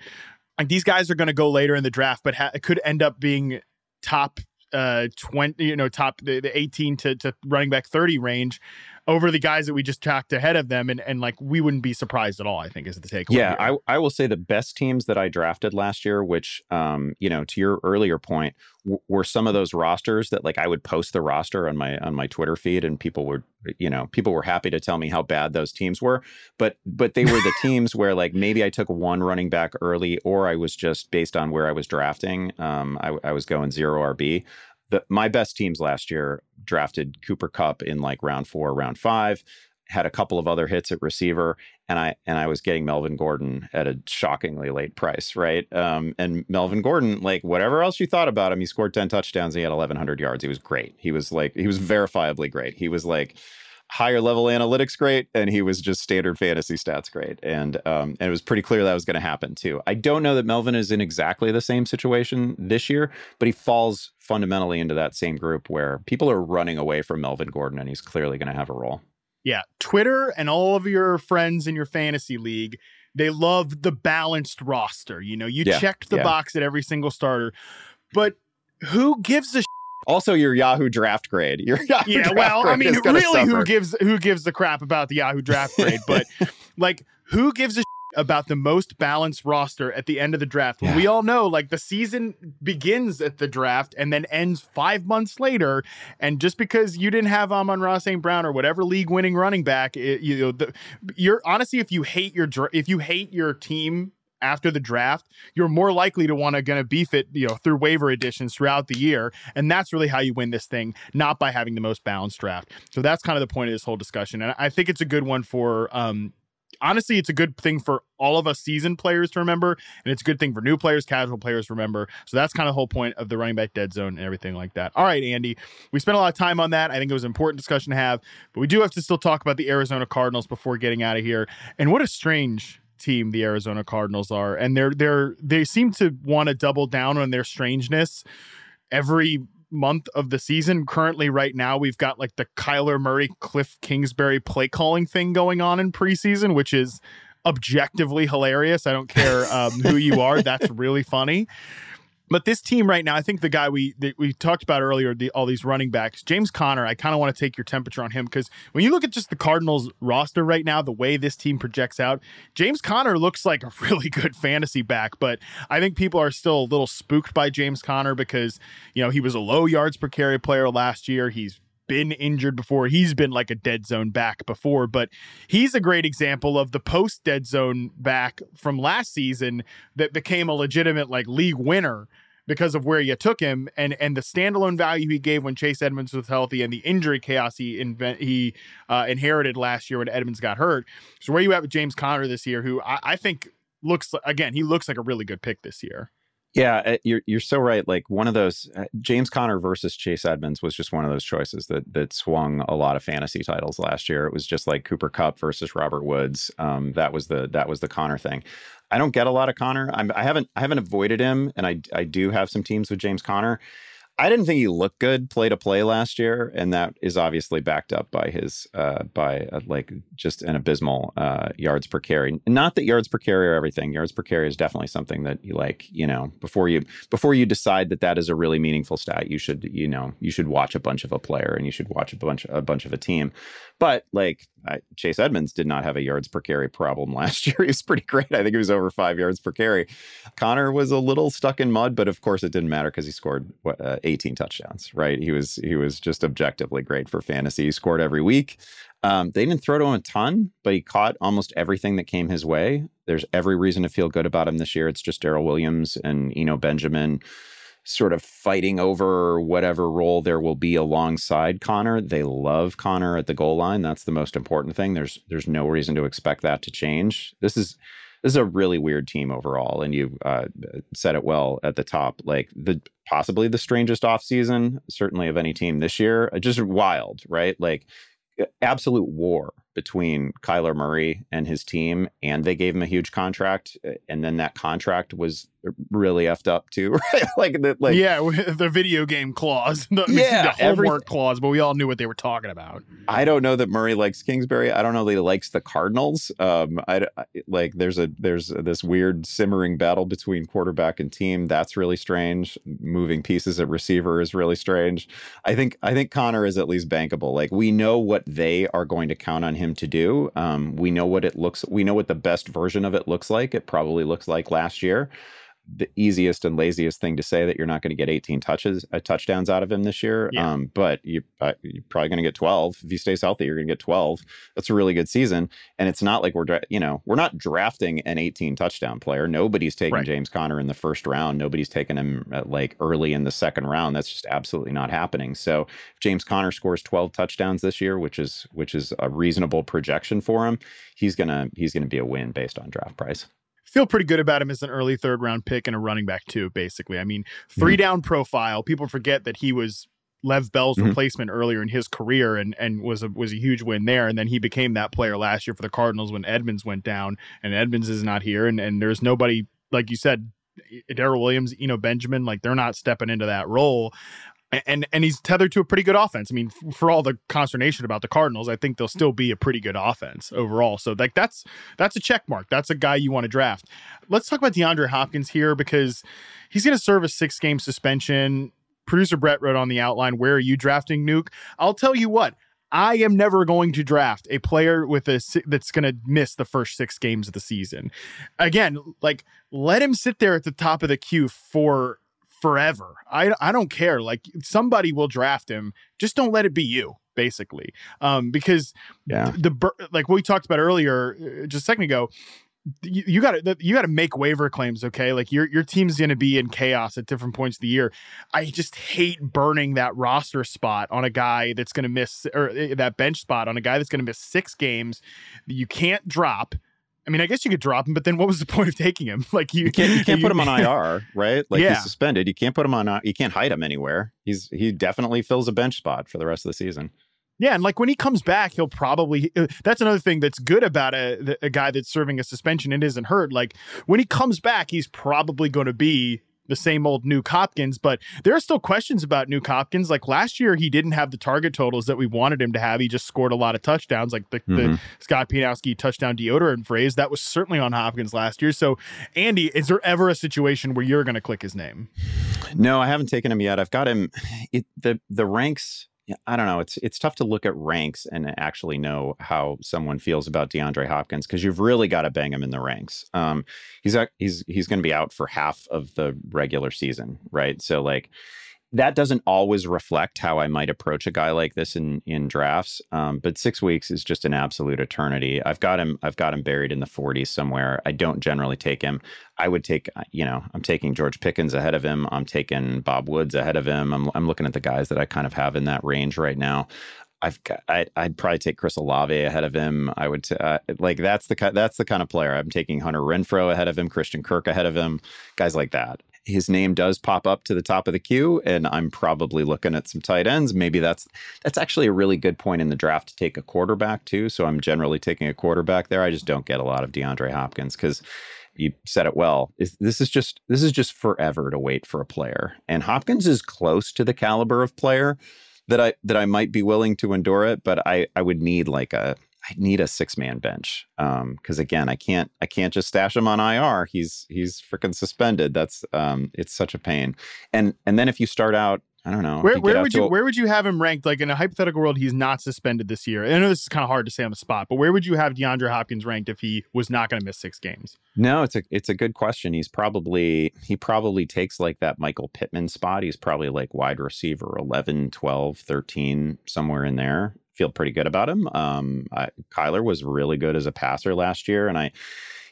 Like these guys are going to go later in the draft, but ha- could end up being top uh 20 you know top the, the 18 to, to running back 30 range over the guys that we just tracked ahead of them and and like we wouldn't be surprised at all i think is the takeaway yeah I, I will say the best teams that i drafted last year which um you know to your earlier point w- were some of those rosters that like i would post the roster on my on my twitter feed and people were you know people were happy to tell me how bad those teams were but but they were the teams where like maybe i took one running back early or i was just based on where i was drafting um i, I was going zero rb the, my best teams last year drafted Cooper Kupp in like round four, round five, had a couple of other hits at receiver, and I and I was getting Melvin Gordon at a shockingly late price, right? Um, and Melvin Gordon, like whatever else you thought about him, he scored ten touchdowns, he had eleven hundred yards. He was great. He was like he was verifiably great. He was like higher level analytics great and he was just standard fantasy stats great and um, and it was pretty clear that was going to happen too. I don't know that melvin is in exactly the same situation this year but he falls fundamentally into that same group where people are running away from melvin gordon and he's clearly going to have a role. Yeah twitter and all of your friends in your fantasy league they love the balanced roster you know? You Yeah, checked the yeah. box at every single starter but who gives a also your yahoo draft grade your Yahoo yeah well i mean really who gives who gives the crap about the yahoo draft grade but like who gives a about the most balanced roster at the end of the draft Yeah. we all know like the season begins at the draft and then ends five months later and just because you didn't have Amon-Ra St. Brown or whatever league winning running back it, you know the, you're honestly if you hate your if you hate your team after the draft, you're more likely to want to going to beef it, you know, through waiver additions throughout the year, and that's really how you win this thing, not by having the most balanced draft. So that's kind of the point of this whole discussion, and I think it's a good one for. um Honestly, it's a good thing for all of us seasoned players to remember, and it's a good thing for new players, casual players remember. So that's kind of the whole point of the running back dead zone and everything like that. All right, Andy, we spent a lot of time on that. I think it was an important discussion to have, but we do have to still talk about the Arizona Cardinals before getting out of here. And what a strange team the Arizona Cardinals are, and they're they're they seem to want to double down on their strangeness every month of the season. Currently, right now, we've got like the Kyler Murray, Cliff Kingsbury play calling thing going on in preseason, which is objectively hilarious. I don't care um, who you are; that's really funny. But this team right now, I think the guy we we talked about earlier, the, all these running backs, James Conner. I kind of want to take your temperature on him because when you look at just the Cardinals roster right now, the way this team projects out, James Conner looks like a really good fantasy back. But I think people are still a little spooked by James Conner because you know he was a low yards per carry player last year. He's been injured before. He's been like a dead zone back before, but he's a great example of the post dead zone back from last season that became a legitimate like league winner because of where you took him and and the standalone value he gave when Chase Edmonds was healthy and the injury chaos he invent he uh, inherited last year when Edmonds got hurt. So where you at with James Conner this year, who I, I think looks again he looks like a really good pick this year. Yeah, uh, you're you're so right. Like one of those uh, James Conner versus Chase Edmonds was just one of those choices that that swung a lot of fantasy titles last year. It was just like Cooper Kupp versus Robert Woods. Um, that was the that was the Conner thing. I don't get a lot of Conner. I'm, I haven't I haven't avoided him, and I I do have some teams with James Conner. I didn't think he looked good play to play last year, and that is obviously backed up by his uh, by uh, like just an abysmal uh, yards per carry. Not that yards per carry are everything. Yards per carry is definitely something that you like. You know, before you before you decide that that is a really meaningful stat, you should you know you should watch a bunch of a player and you should watch a bunch a bunch of a team. But like I, Chase Edmonds did not have a yards per carry problem last year. He was pretty great. I think he was over five yards per carry. Conner was a little stuck in mud, but of course it didn't matter because he scored what, uh, 18 touchdowns. Right? He was he was just objectively great for fantasy. He scored every week. Um, they didn't throw to him a ton, but he caught almost everything that came his way. There's every reason to feel good about him this year. It's just Darrel Williams and Eno Benjamin sort of fighting over whatever role there will be alongside Conner. They love Conner at the goal line. That's the most important thing. There's there's no reason to expect that to change. This is this is a really weird team overall, and you uh, said it well at the top. Like the possibly the strangest offseason, certainly of any team this year. Just wild, right? Like absolute war between Kyler Murray and his team, and they gave him a huge contract, and then that contract was really effed up too, right? like the like yeah, the video game clause, the, yeah, the homework every, clause, but we all knew what they were talking about. I don't know that Murray likes Kingsbury. I don't know that he likes the Cardinals. Um, I, I like there's a there's this weird simmering battle between quarterback and team. That's really strange. Moving pieces at receiver is really strange. I think I think Conner is at least bankable. Like we know what they are going to count on him to do. Um, we know what it looks. We know what the best version of it looks like. It probably looks like last year the easiest and laziest thing to say that you're not going to get 18 touches, uh, touchdowns out of him this year. Yeah. Um, but you, uh, you're probably going to get 12 if he stays healthy. You're going to get 12. That's a really good season. And it's not like we're, you know, we're not drafting an 18 touchdown player. Nobody's taking right. James Conner in the first round. Nobody's taking him at, like early in the second round. That's just absolutely not happening. So if James Conner scores 12 touchdowns this year, which is which is a reasonable projection for him, he's gonna he's gonna be a win based on draft price feel pretty good about him as an early third round pick and a running back too. Basically, I mean, 3 mm-hmm. down profile. People forget that he was Lev Bell's mm-hmm. replacement earlier in his career and and was a was a huge win there. And then he became that player last year for the Cardinals when Edmonds went down, and Edmonds is not here, and and there's nobody like you said. Darrel Williams, you know Benjamin, like they're not stepping into that role and and he's tethered to a pretty good offense. I mean, for all the consternation about the Cardinals, I think they'll still be a pretty good offense overall. So like that's that's a check mark. That's a guy you want to draft. Let's talk about DeAndre Hopkins here because he's going to serve a six game suspension. Producer Brett wrote on the outline, "Where are you drafting Nuke?" I'll tell you what. I am never going to draft a player with a that's going to miss the first six games of the season. Again, like let him sit there at the top of the queue for forever. I I don't care. Like somebody will draft him. Just don't let it be you, basically. Um, because yeah, the like we talked about earlier, uh, just a second ago. You, got to you got to make waiver claims, okay? Like your your team's going to be in chaos at different points of the year. I just hate burning that roster spot on a guy that's going to miss or uh, that bench spot on a guy that's going to miss six games. You can't drop I mean, I guess you could drop him, but then what was the point of taking him? Like you, you can't, you can't you, put him on IR, right? Like yeah. he's suspended. You can't put him on. You can't hide him anywhere. He's he definitely fills a bench spot for the rest of the season. Yeah, and like when he comes back, he'll probably. Uh, that's another thing that's good about a a guy that's serving a suspension and isn't hurt. Like when he comes back, he's probably going to be the same old Nuke Hopkins, but there are still questions about Nuke Hopkins. Like last year, he didn't have the target totals that we wanted him to have. He just scored a lot of touchdowns, like the, mm-hmm. the Scott Pianowski touchdown deodorant phrase. That was certainly on Hopkins last year. So, Andy, is there ever a situation where you're going to click his name? No, I haven't taken him yet. I've got him. It, the the ranks yeah, I don't know. It's it's tough to look at ranks and actually know how someone feels about DeAndre Hopkins because you've really got to bang him in the ranks. Um, he's he's he's going to be out for half of the regular season, right? So like that doesn't always reflect how I might approach a guy like this in in drafts. Um, but six weeks is just an absolute eternity. I've got him. I've got him buried in the 40s somewhere. I don't generally take him. I would take. uh, You know, I'm taking George Pickens ahead of him. I'm taking Bob Woods ahead of him. I'm I'm looking at the guys that I kind of have in that range right now. I've got, I, I'd probably take Chris Olave ahead of him. I would uh, like that's the that's the kind of player I'm taking. Hunter Renfrow ahead of him, Christian Kirk ahead of him, guys like that. His name does pop up to the top of the queue, and I'm probably looking at some tight ends. Maybe that's that's actually a really good point in the draft to take a quarterback too. So I'm generally taking a quarterback there. I just don't get a lot of DeAndre Hopkins because you said it well. This is just this is just forever to wait for a player, and Hopkins is close to the caliber of player that I that I might be willing to endure it, but I I would need like a I need a six man bench um because again I can't I can't just stash him on IR. He's he's freaking suspended. That's um it's such a pain. And and then if you start out I don't know Where, you where would you a- where would you have him ranked? Like in a hypothetical world, he's not suspended this year. I know this is kind of hard to say on the spot, but where would you have DeAndre Hopkins ranked if he was not going to miss six games? No, it's a it's a good question. He's probably he probably takes like that Michael Pittman spot. He's probably like wide receiver 11, 12, 13 somewhere in there. Feel pretty good about him. Um I, Kyler was really good as a passer last year and I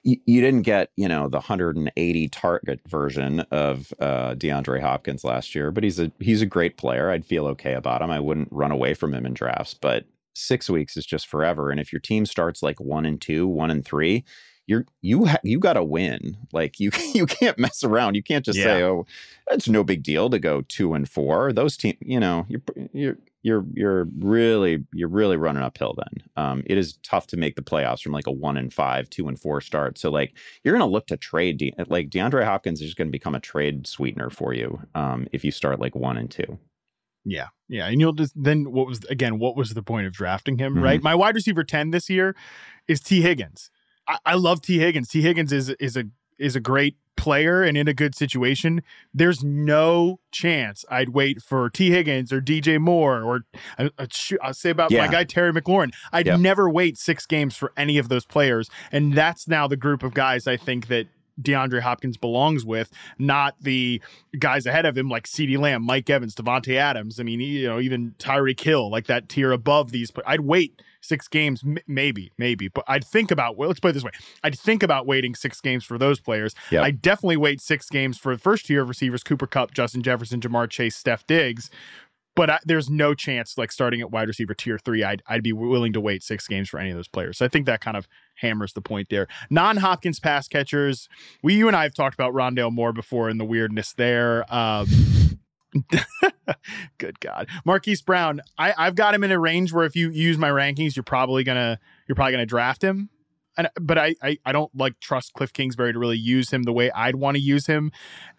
you, didn't get, you know, the 180 target version of uh DeAndre Hopkins last year, but he's a he's a great player. I'd feel okay about him. I wouldn't run away from him in drafts, but 6 weeks is just forever and if your team starts like 1 and 2, 1 and 3, you're you ha- you got to win. Like you you can't mess around. You can't just say, "Oh, it's no big deal to go 2 and 4." Those team, you know, you're you're you're you're really you're really running uphill then. Um it is tough to make the playoffs from like a 1 and 5, 2 and 4 start. So like you're going to look to trade De- like DeAndre Hopkins is going to become a trade sweetener for you um if you start like 1 and 2. Yeah, yeah, and you'll just then what was again what was the point of drafting him? Mhm. Right, my wide receiver ten this year is Tee Higgins. I, I love Tee Higgins. Tee Higgins is is a is a great player and in a good situation. There's no chance I'd wait for Tee Higgins or DJ Moore or I, shoot, I'll say about Yeah. my guy Terry McLaurin. I'd Yep. never wait six games for any of those players, and that's now the group of guys I think that. DeAndre Hopkins belongs with, not the guys ahead of him like CeeDee Lamb, Mike Evans, Davante Adams. I mean, you know, even Tyreek Hill, like that tier above these. But I'd wait six games, m- maybe, maybe. But I'd think about. Well, let's put it this way: I'd think about waiting six games for those players. Yep. I definitely wait six games for the first tier of receivers: Cooper Kupp, Justin Jefferson, Ja'Marr Chase, Steph Diggs. But I, there's no chance, like starting at wide receiver tier three, I'd I'd be willing to wait six games for any of those players. So I think that kind of hammers the point there. Non Hopkins pass catchers, we you and I have talked about Rondale Moore before and the weirdness there. Um, good God, Marquise Brown, I I've got him in a range where if you use my rankings, you're probably gonna you're probably gonna draft him. And, but I, I I don't like trust Cliff Kingsbury to really use him the way I'd want to use him.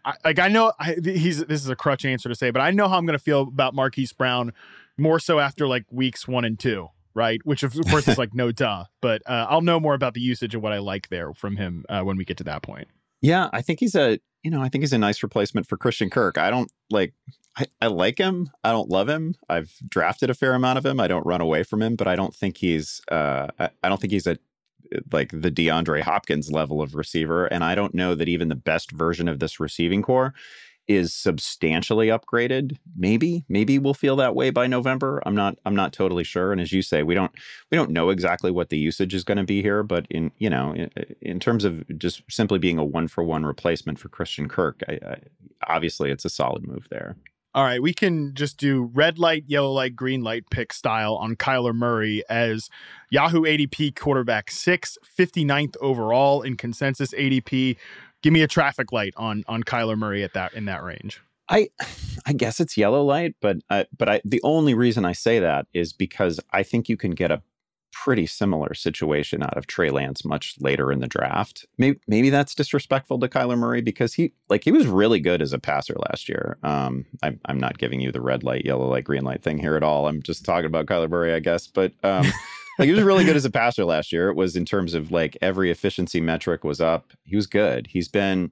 I, like I know I, he's this is a crutch answer to say, but I know how I'm going to feel about Marquise Brown more so after like weeks one and two, right? Which of course is like no duh, but uh, I'll know more about the usage and what I like there from him uh, when we get to that point. Yeah, I think he's a you know I think he's a nice replacement for Christian Kirk. I don't like I, I like him. I don't love him. I've drafted a fair amount of him. I don't run away from him, but I don't think he's uh I, I don't think he's a like the DeAndre Hopkins level of receiver. And I don't know that even the best version of this receiving corps is substantially upgraded. Maybe, maybe we'll feel that way by November. I'm not I'm not totally sure. And as you say, we don't we don't know exactly what the usage is going to be here, but in you know, in, in terms of just simply being a one for one replacement for Christian Kirk, I, I, obviously it's a solid move there. All right, we can just do red light, yellow light, green light pick style on Kyler Murray as Yahoo ADP quarterback six, 59th overall in consensus ADP. Give me a traffic light on on Kyler Murray at that in that range. I I guess it's yellow light, but I, but I the only reason I say that is because I think you can get a pretty similar situation out of Trey Lance much later in the draft. Maybe maybe that's disrespectful to Kyler Murray because he like he was really good as a passer last year. Um, I'm I'm not giving you the red light, yellow light, green light thing here at all. I'm just talking about Kyler Murray, I guess. But um, like he was really good as a passer last year. It was in terms of like every efficiency metric was up. He was good. He's been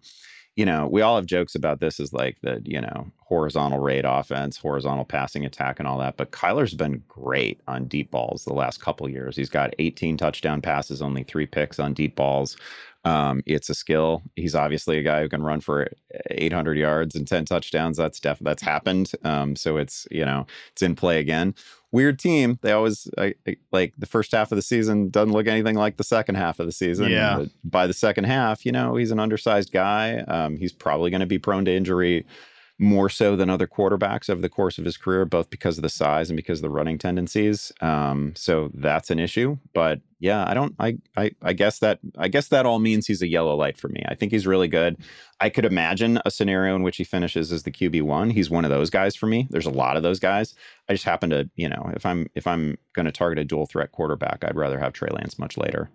you know, we all have jokes about this as like the, you know, horizontal raid offense, horizontal passing attack, and all that. But Kyler's been great on deep balls the last couple years. He's got 18 touchdown passes, only three picks on deep balls. Um, it's a skill. He's obviously a guy who can run for 800 yards and 10 touchdowns. That's def- that's happened. Um, so it's you know it's in play again. Weird team. They always I, I, like the first half of the season doesn't look anything like the second half of the season. Yeah. But by the second half, you know he's an undersized guy. Um, he's probably going to be prone to injury more so than other quarterbacks over the course of his career, both because of the size and because of the running tendencies. Um, so that's an issue. But yeah, I don't. I, I I guess that I guess that all means he's a yellow light for me. I think he's really good. I could imagine a scenario in which he finishes as the QB one. He's one of those guys for me. There's a lot of those guys. I just happen to, you know, if I'm if I'm going to target a dual threat quarterback, I'd rather have Trey Lance much later.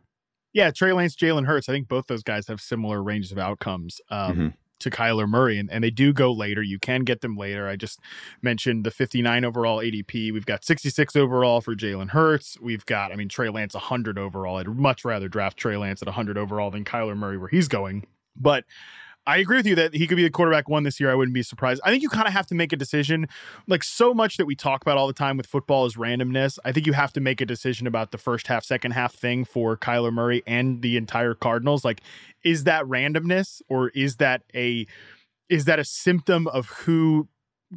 Yeah, Trey Lance, Jalen Hurts. I think both those guys have similar ranges of outcomes. Um, Mm-hmm. To Kyler Murray, and, and they do go later. You can get them later. I just mentioned the 59 overall ADP. We've got 66 overall for Jalen Hurts. We've got, I mean, Trey Lance 100 overall. I'd much rather draft Trey Lance at 100 overall than Kyler Murray where he's going. But I agree with you that he could be the quarterback one this year. I wouldn't be surprised. I think you kind of have to make a decision. Like so much that we talk about all the time with football is randomness. I think you have to make a decision about the first half, second half thing for Kyler Murray and the entire Cardinals. Like, is that randomness or is that a is that a symptom of who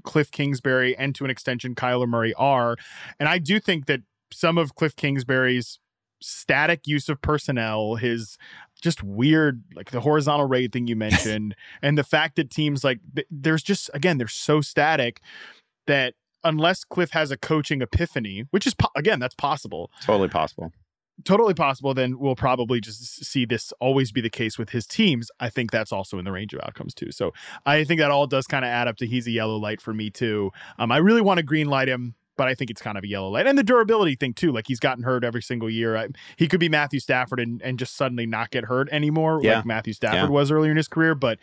Cliff Kingsbury and to an extension Kyler Murray are? And I do think that some of Cliff Kingsbury's static use of personnel, his just weird like the horizontal raid thing you mentioned and the fact that teams like th- there's just again they're so static that unless cliff has a coaching epiphany which is po- again that's possible. Totally possible. totally possible then we'll probably just see this always be the case with his teams. I think that's also in the range of outcomes too. So i think that all does kind of add up to he's a yellow light for me too. Um, i really want to green light him but I think it's kind of a yellow light. And the durability thing too. Like he's gotten hurt every single year. I, he could be Matthew Stafford and, and just suddenly not get hurt anymore, Yeah. like Matthew Stafford Yeah. was earlier in his career. But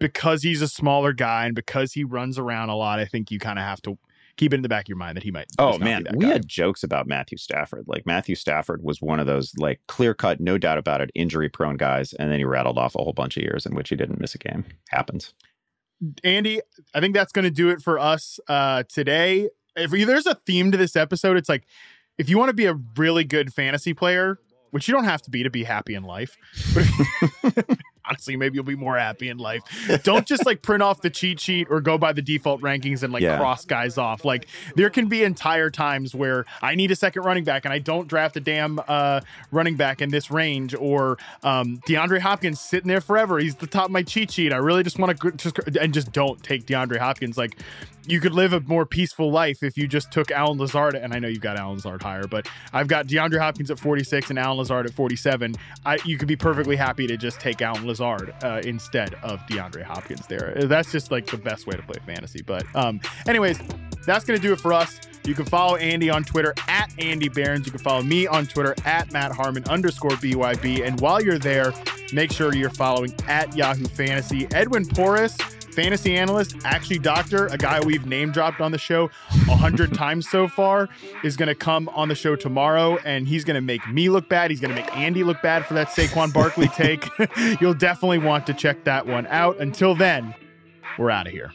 because he's a smaller guy and because he runs around a lot, I think you kind of have to keep it in the back of your mind that he might. Oh just not be man, we guy. had jokes about Matthew Stafford. Like Matthew Stafford was one of those like clear cut, no doubt about it, injury prone guys, and then he rattled off a whole bunch of years in which he didn't miss a game. Happens. Andy, I think that's going to do it for us uh, today. If there's a theme to this episode, it's like if you want to be a really good fantasy player, which you don't have to be to be happy in life, but honestly, maybe you'll be more happy in life. Don't just like print off the cheat sheet or go by the default rankings and like Yeah. cross guys off. Like there can be entire times where I need a second running back and I don't draft a damn uh, running back in this range, or um, DeAndre Hopkins sitting there forever. He's the top of my cheat sheet. I really just want to just and just don't take DeAndre Hopkins. Like you could live a more peaceful life if you just took Allen Lazard. And I know you've got Allen Lazard higher, but I've got DeAndre Hopkins at 46 and Allen Lazard at 47. I, you could be perfectly happy to just take Allen Lazard uh, instead of DeAndre Hopkins there. That's just like the best way to play fantasy. But, um, anyways, that's going to do it for us. You can follow Andy on Twitter at Andy Behrens. You can follow me on Twitter at Matt Harmon underscore BYB. And while you're there, make sure you're following at Yahoo Fantasy. Edwin Porras, fantasy analyst, actually doctor, a guy we've name dropped on the show a hundred times so far, is going to come on the show tomorrow, and he's going to make me look bad. He's going to make Andy look bad for that Saquon Barkley take. You'll definitely want to check that one out. Until then, we're out of here.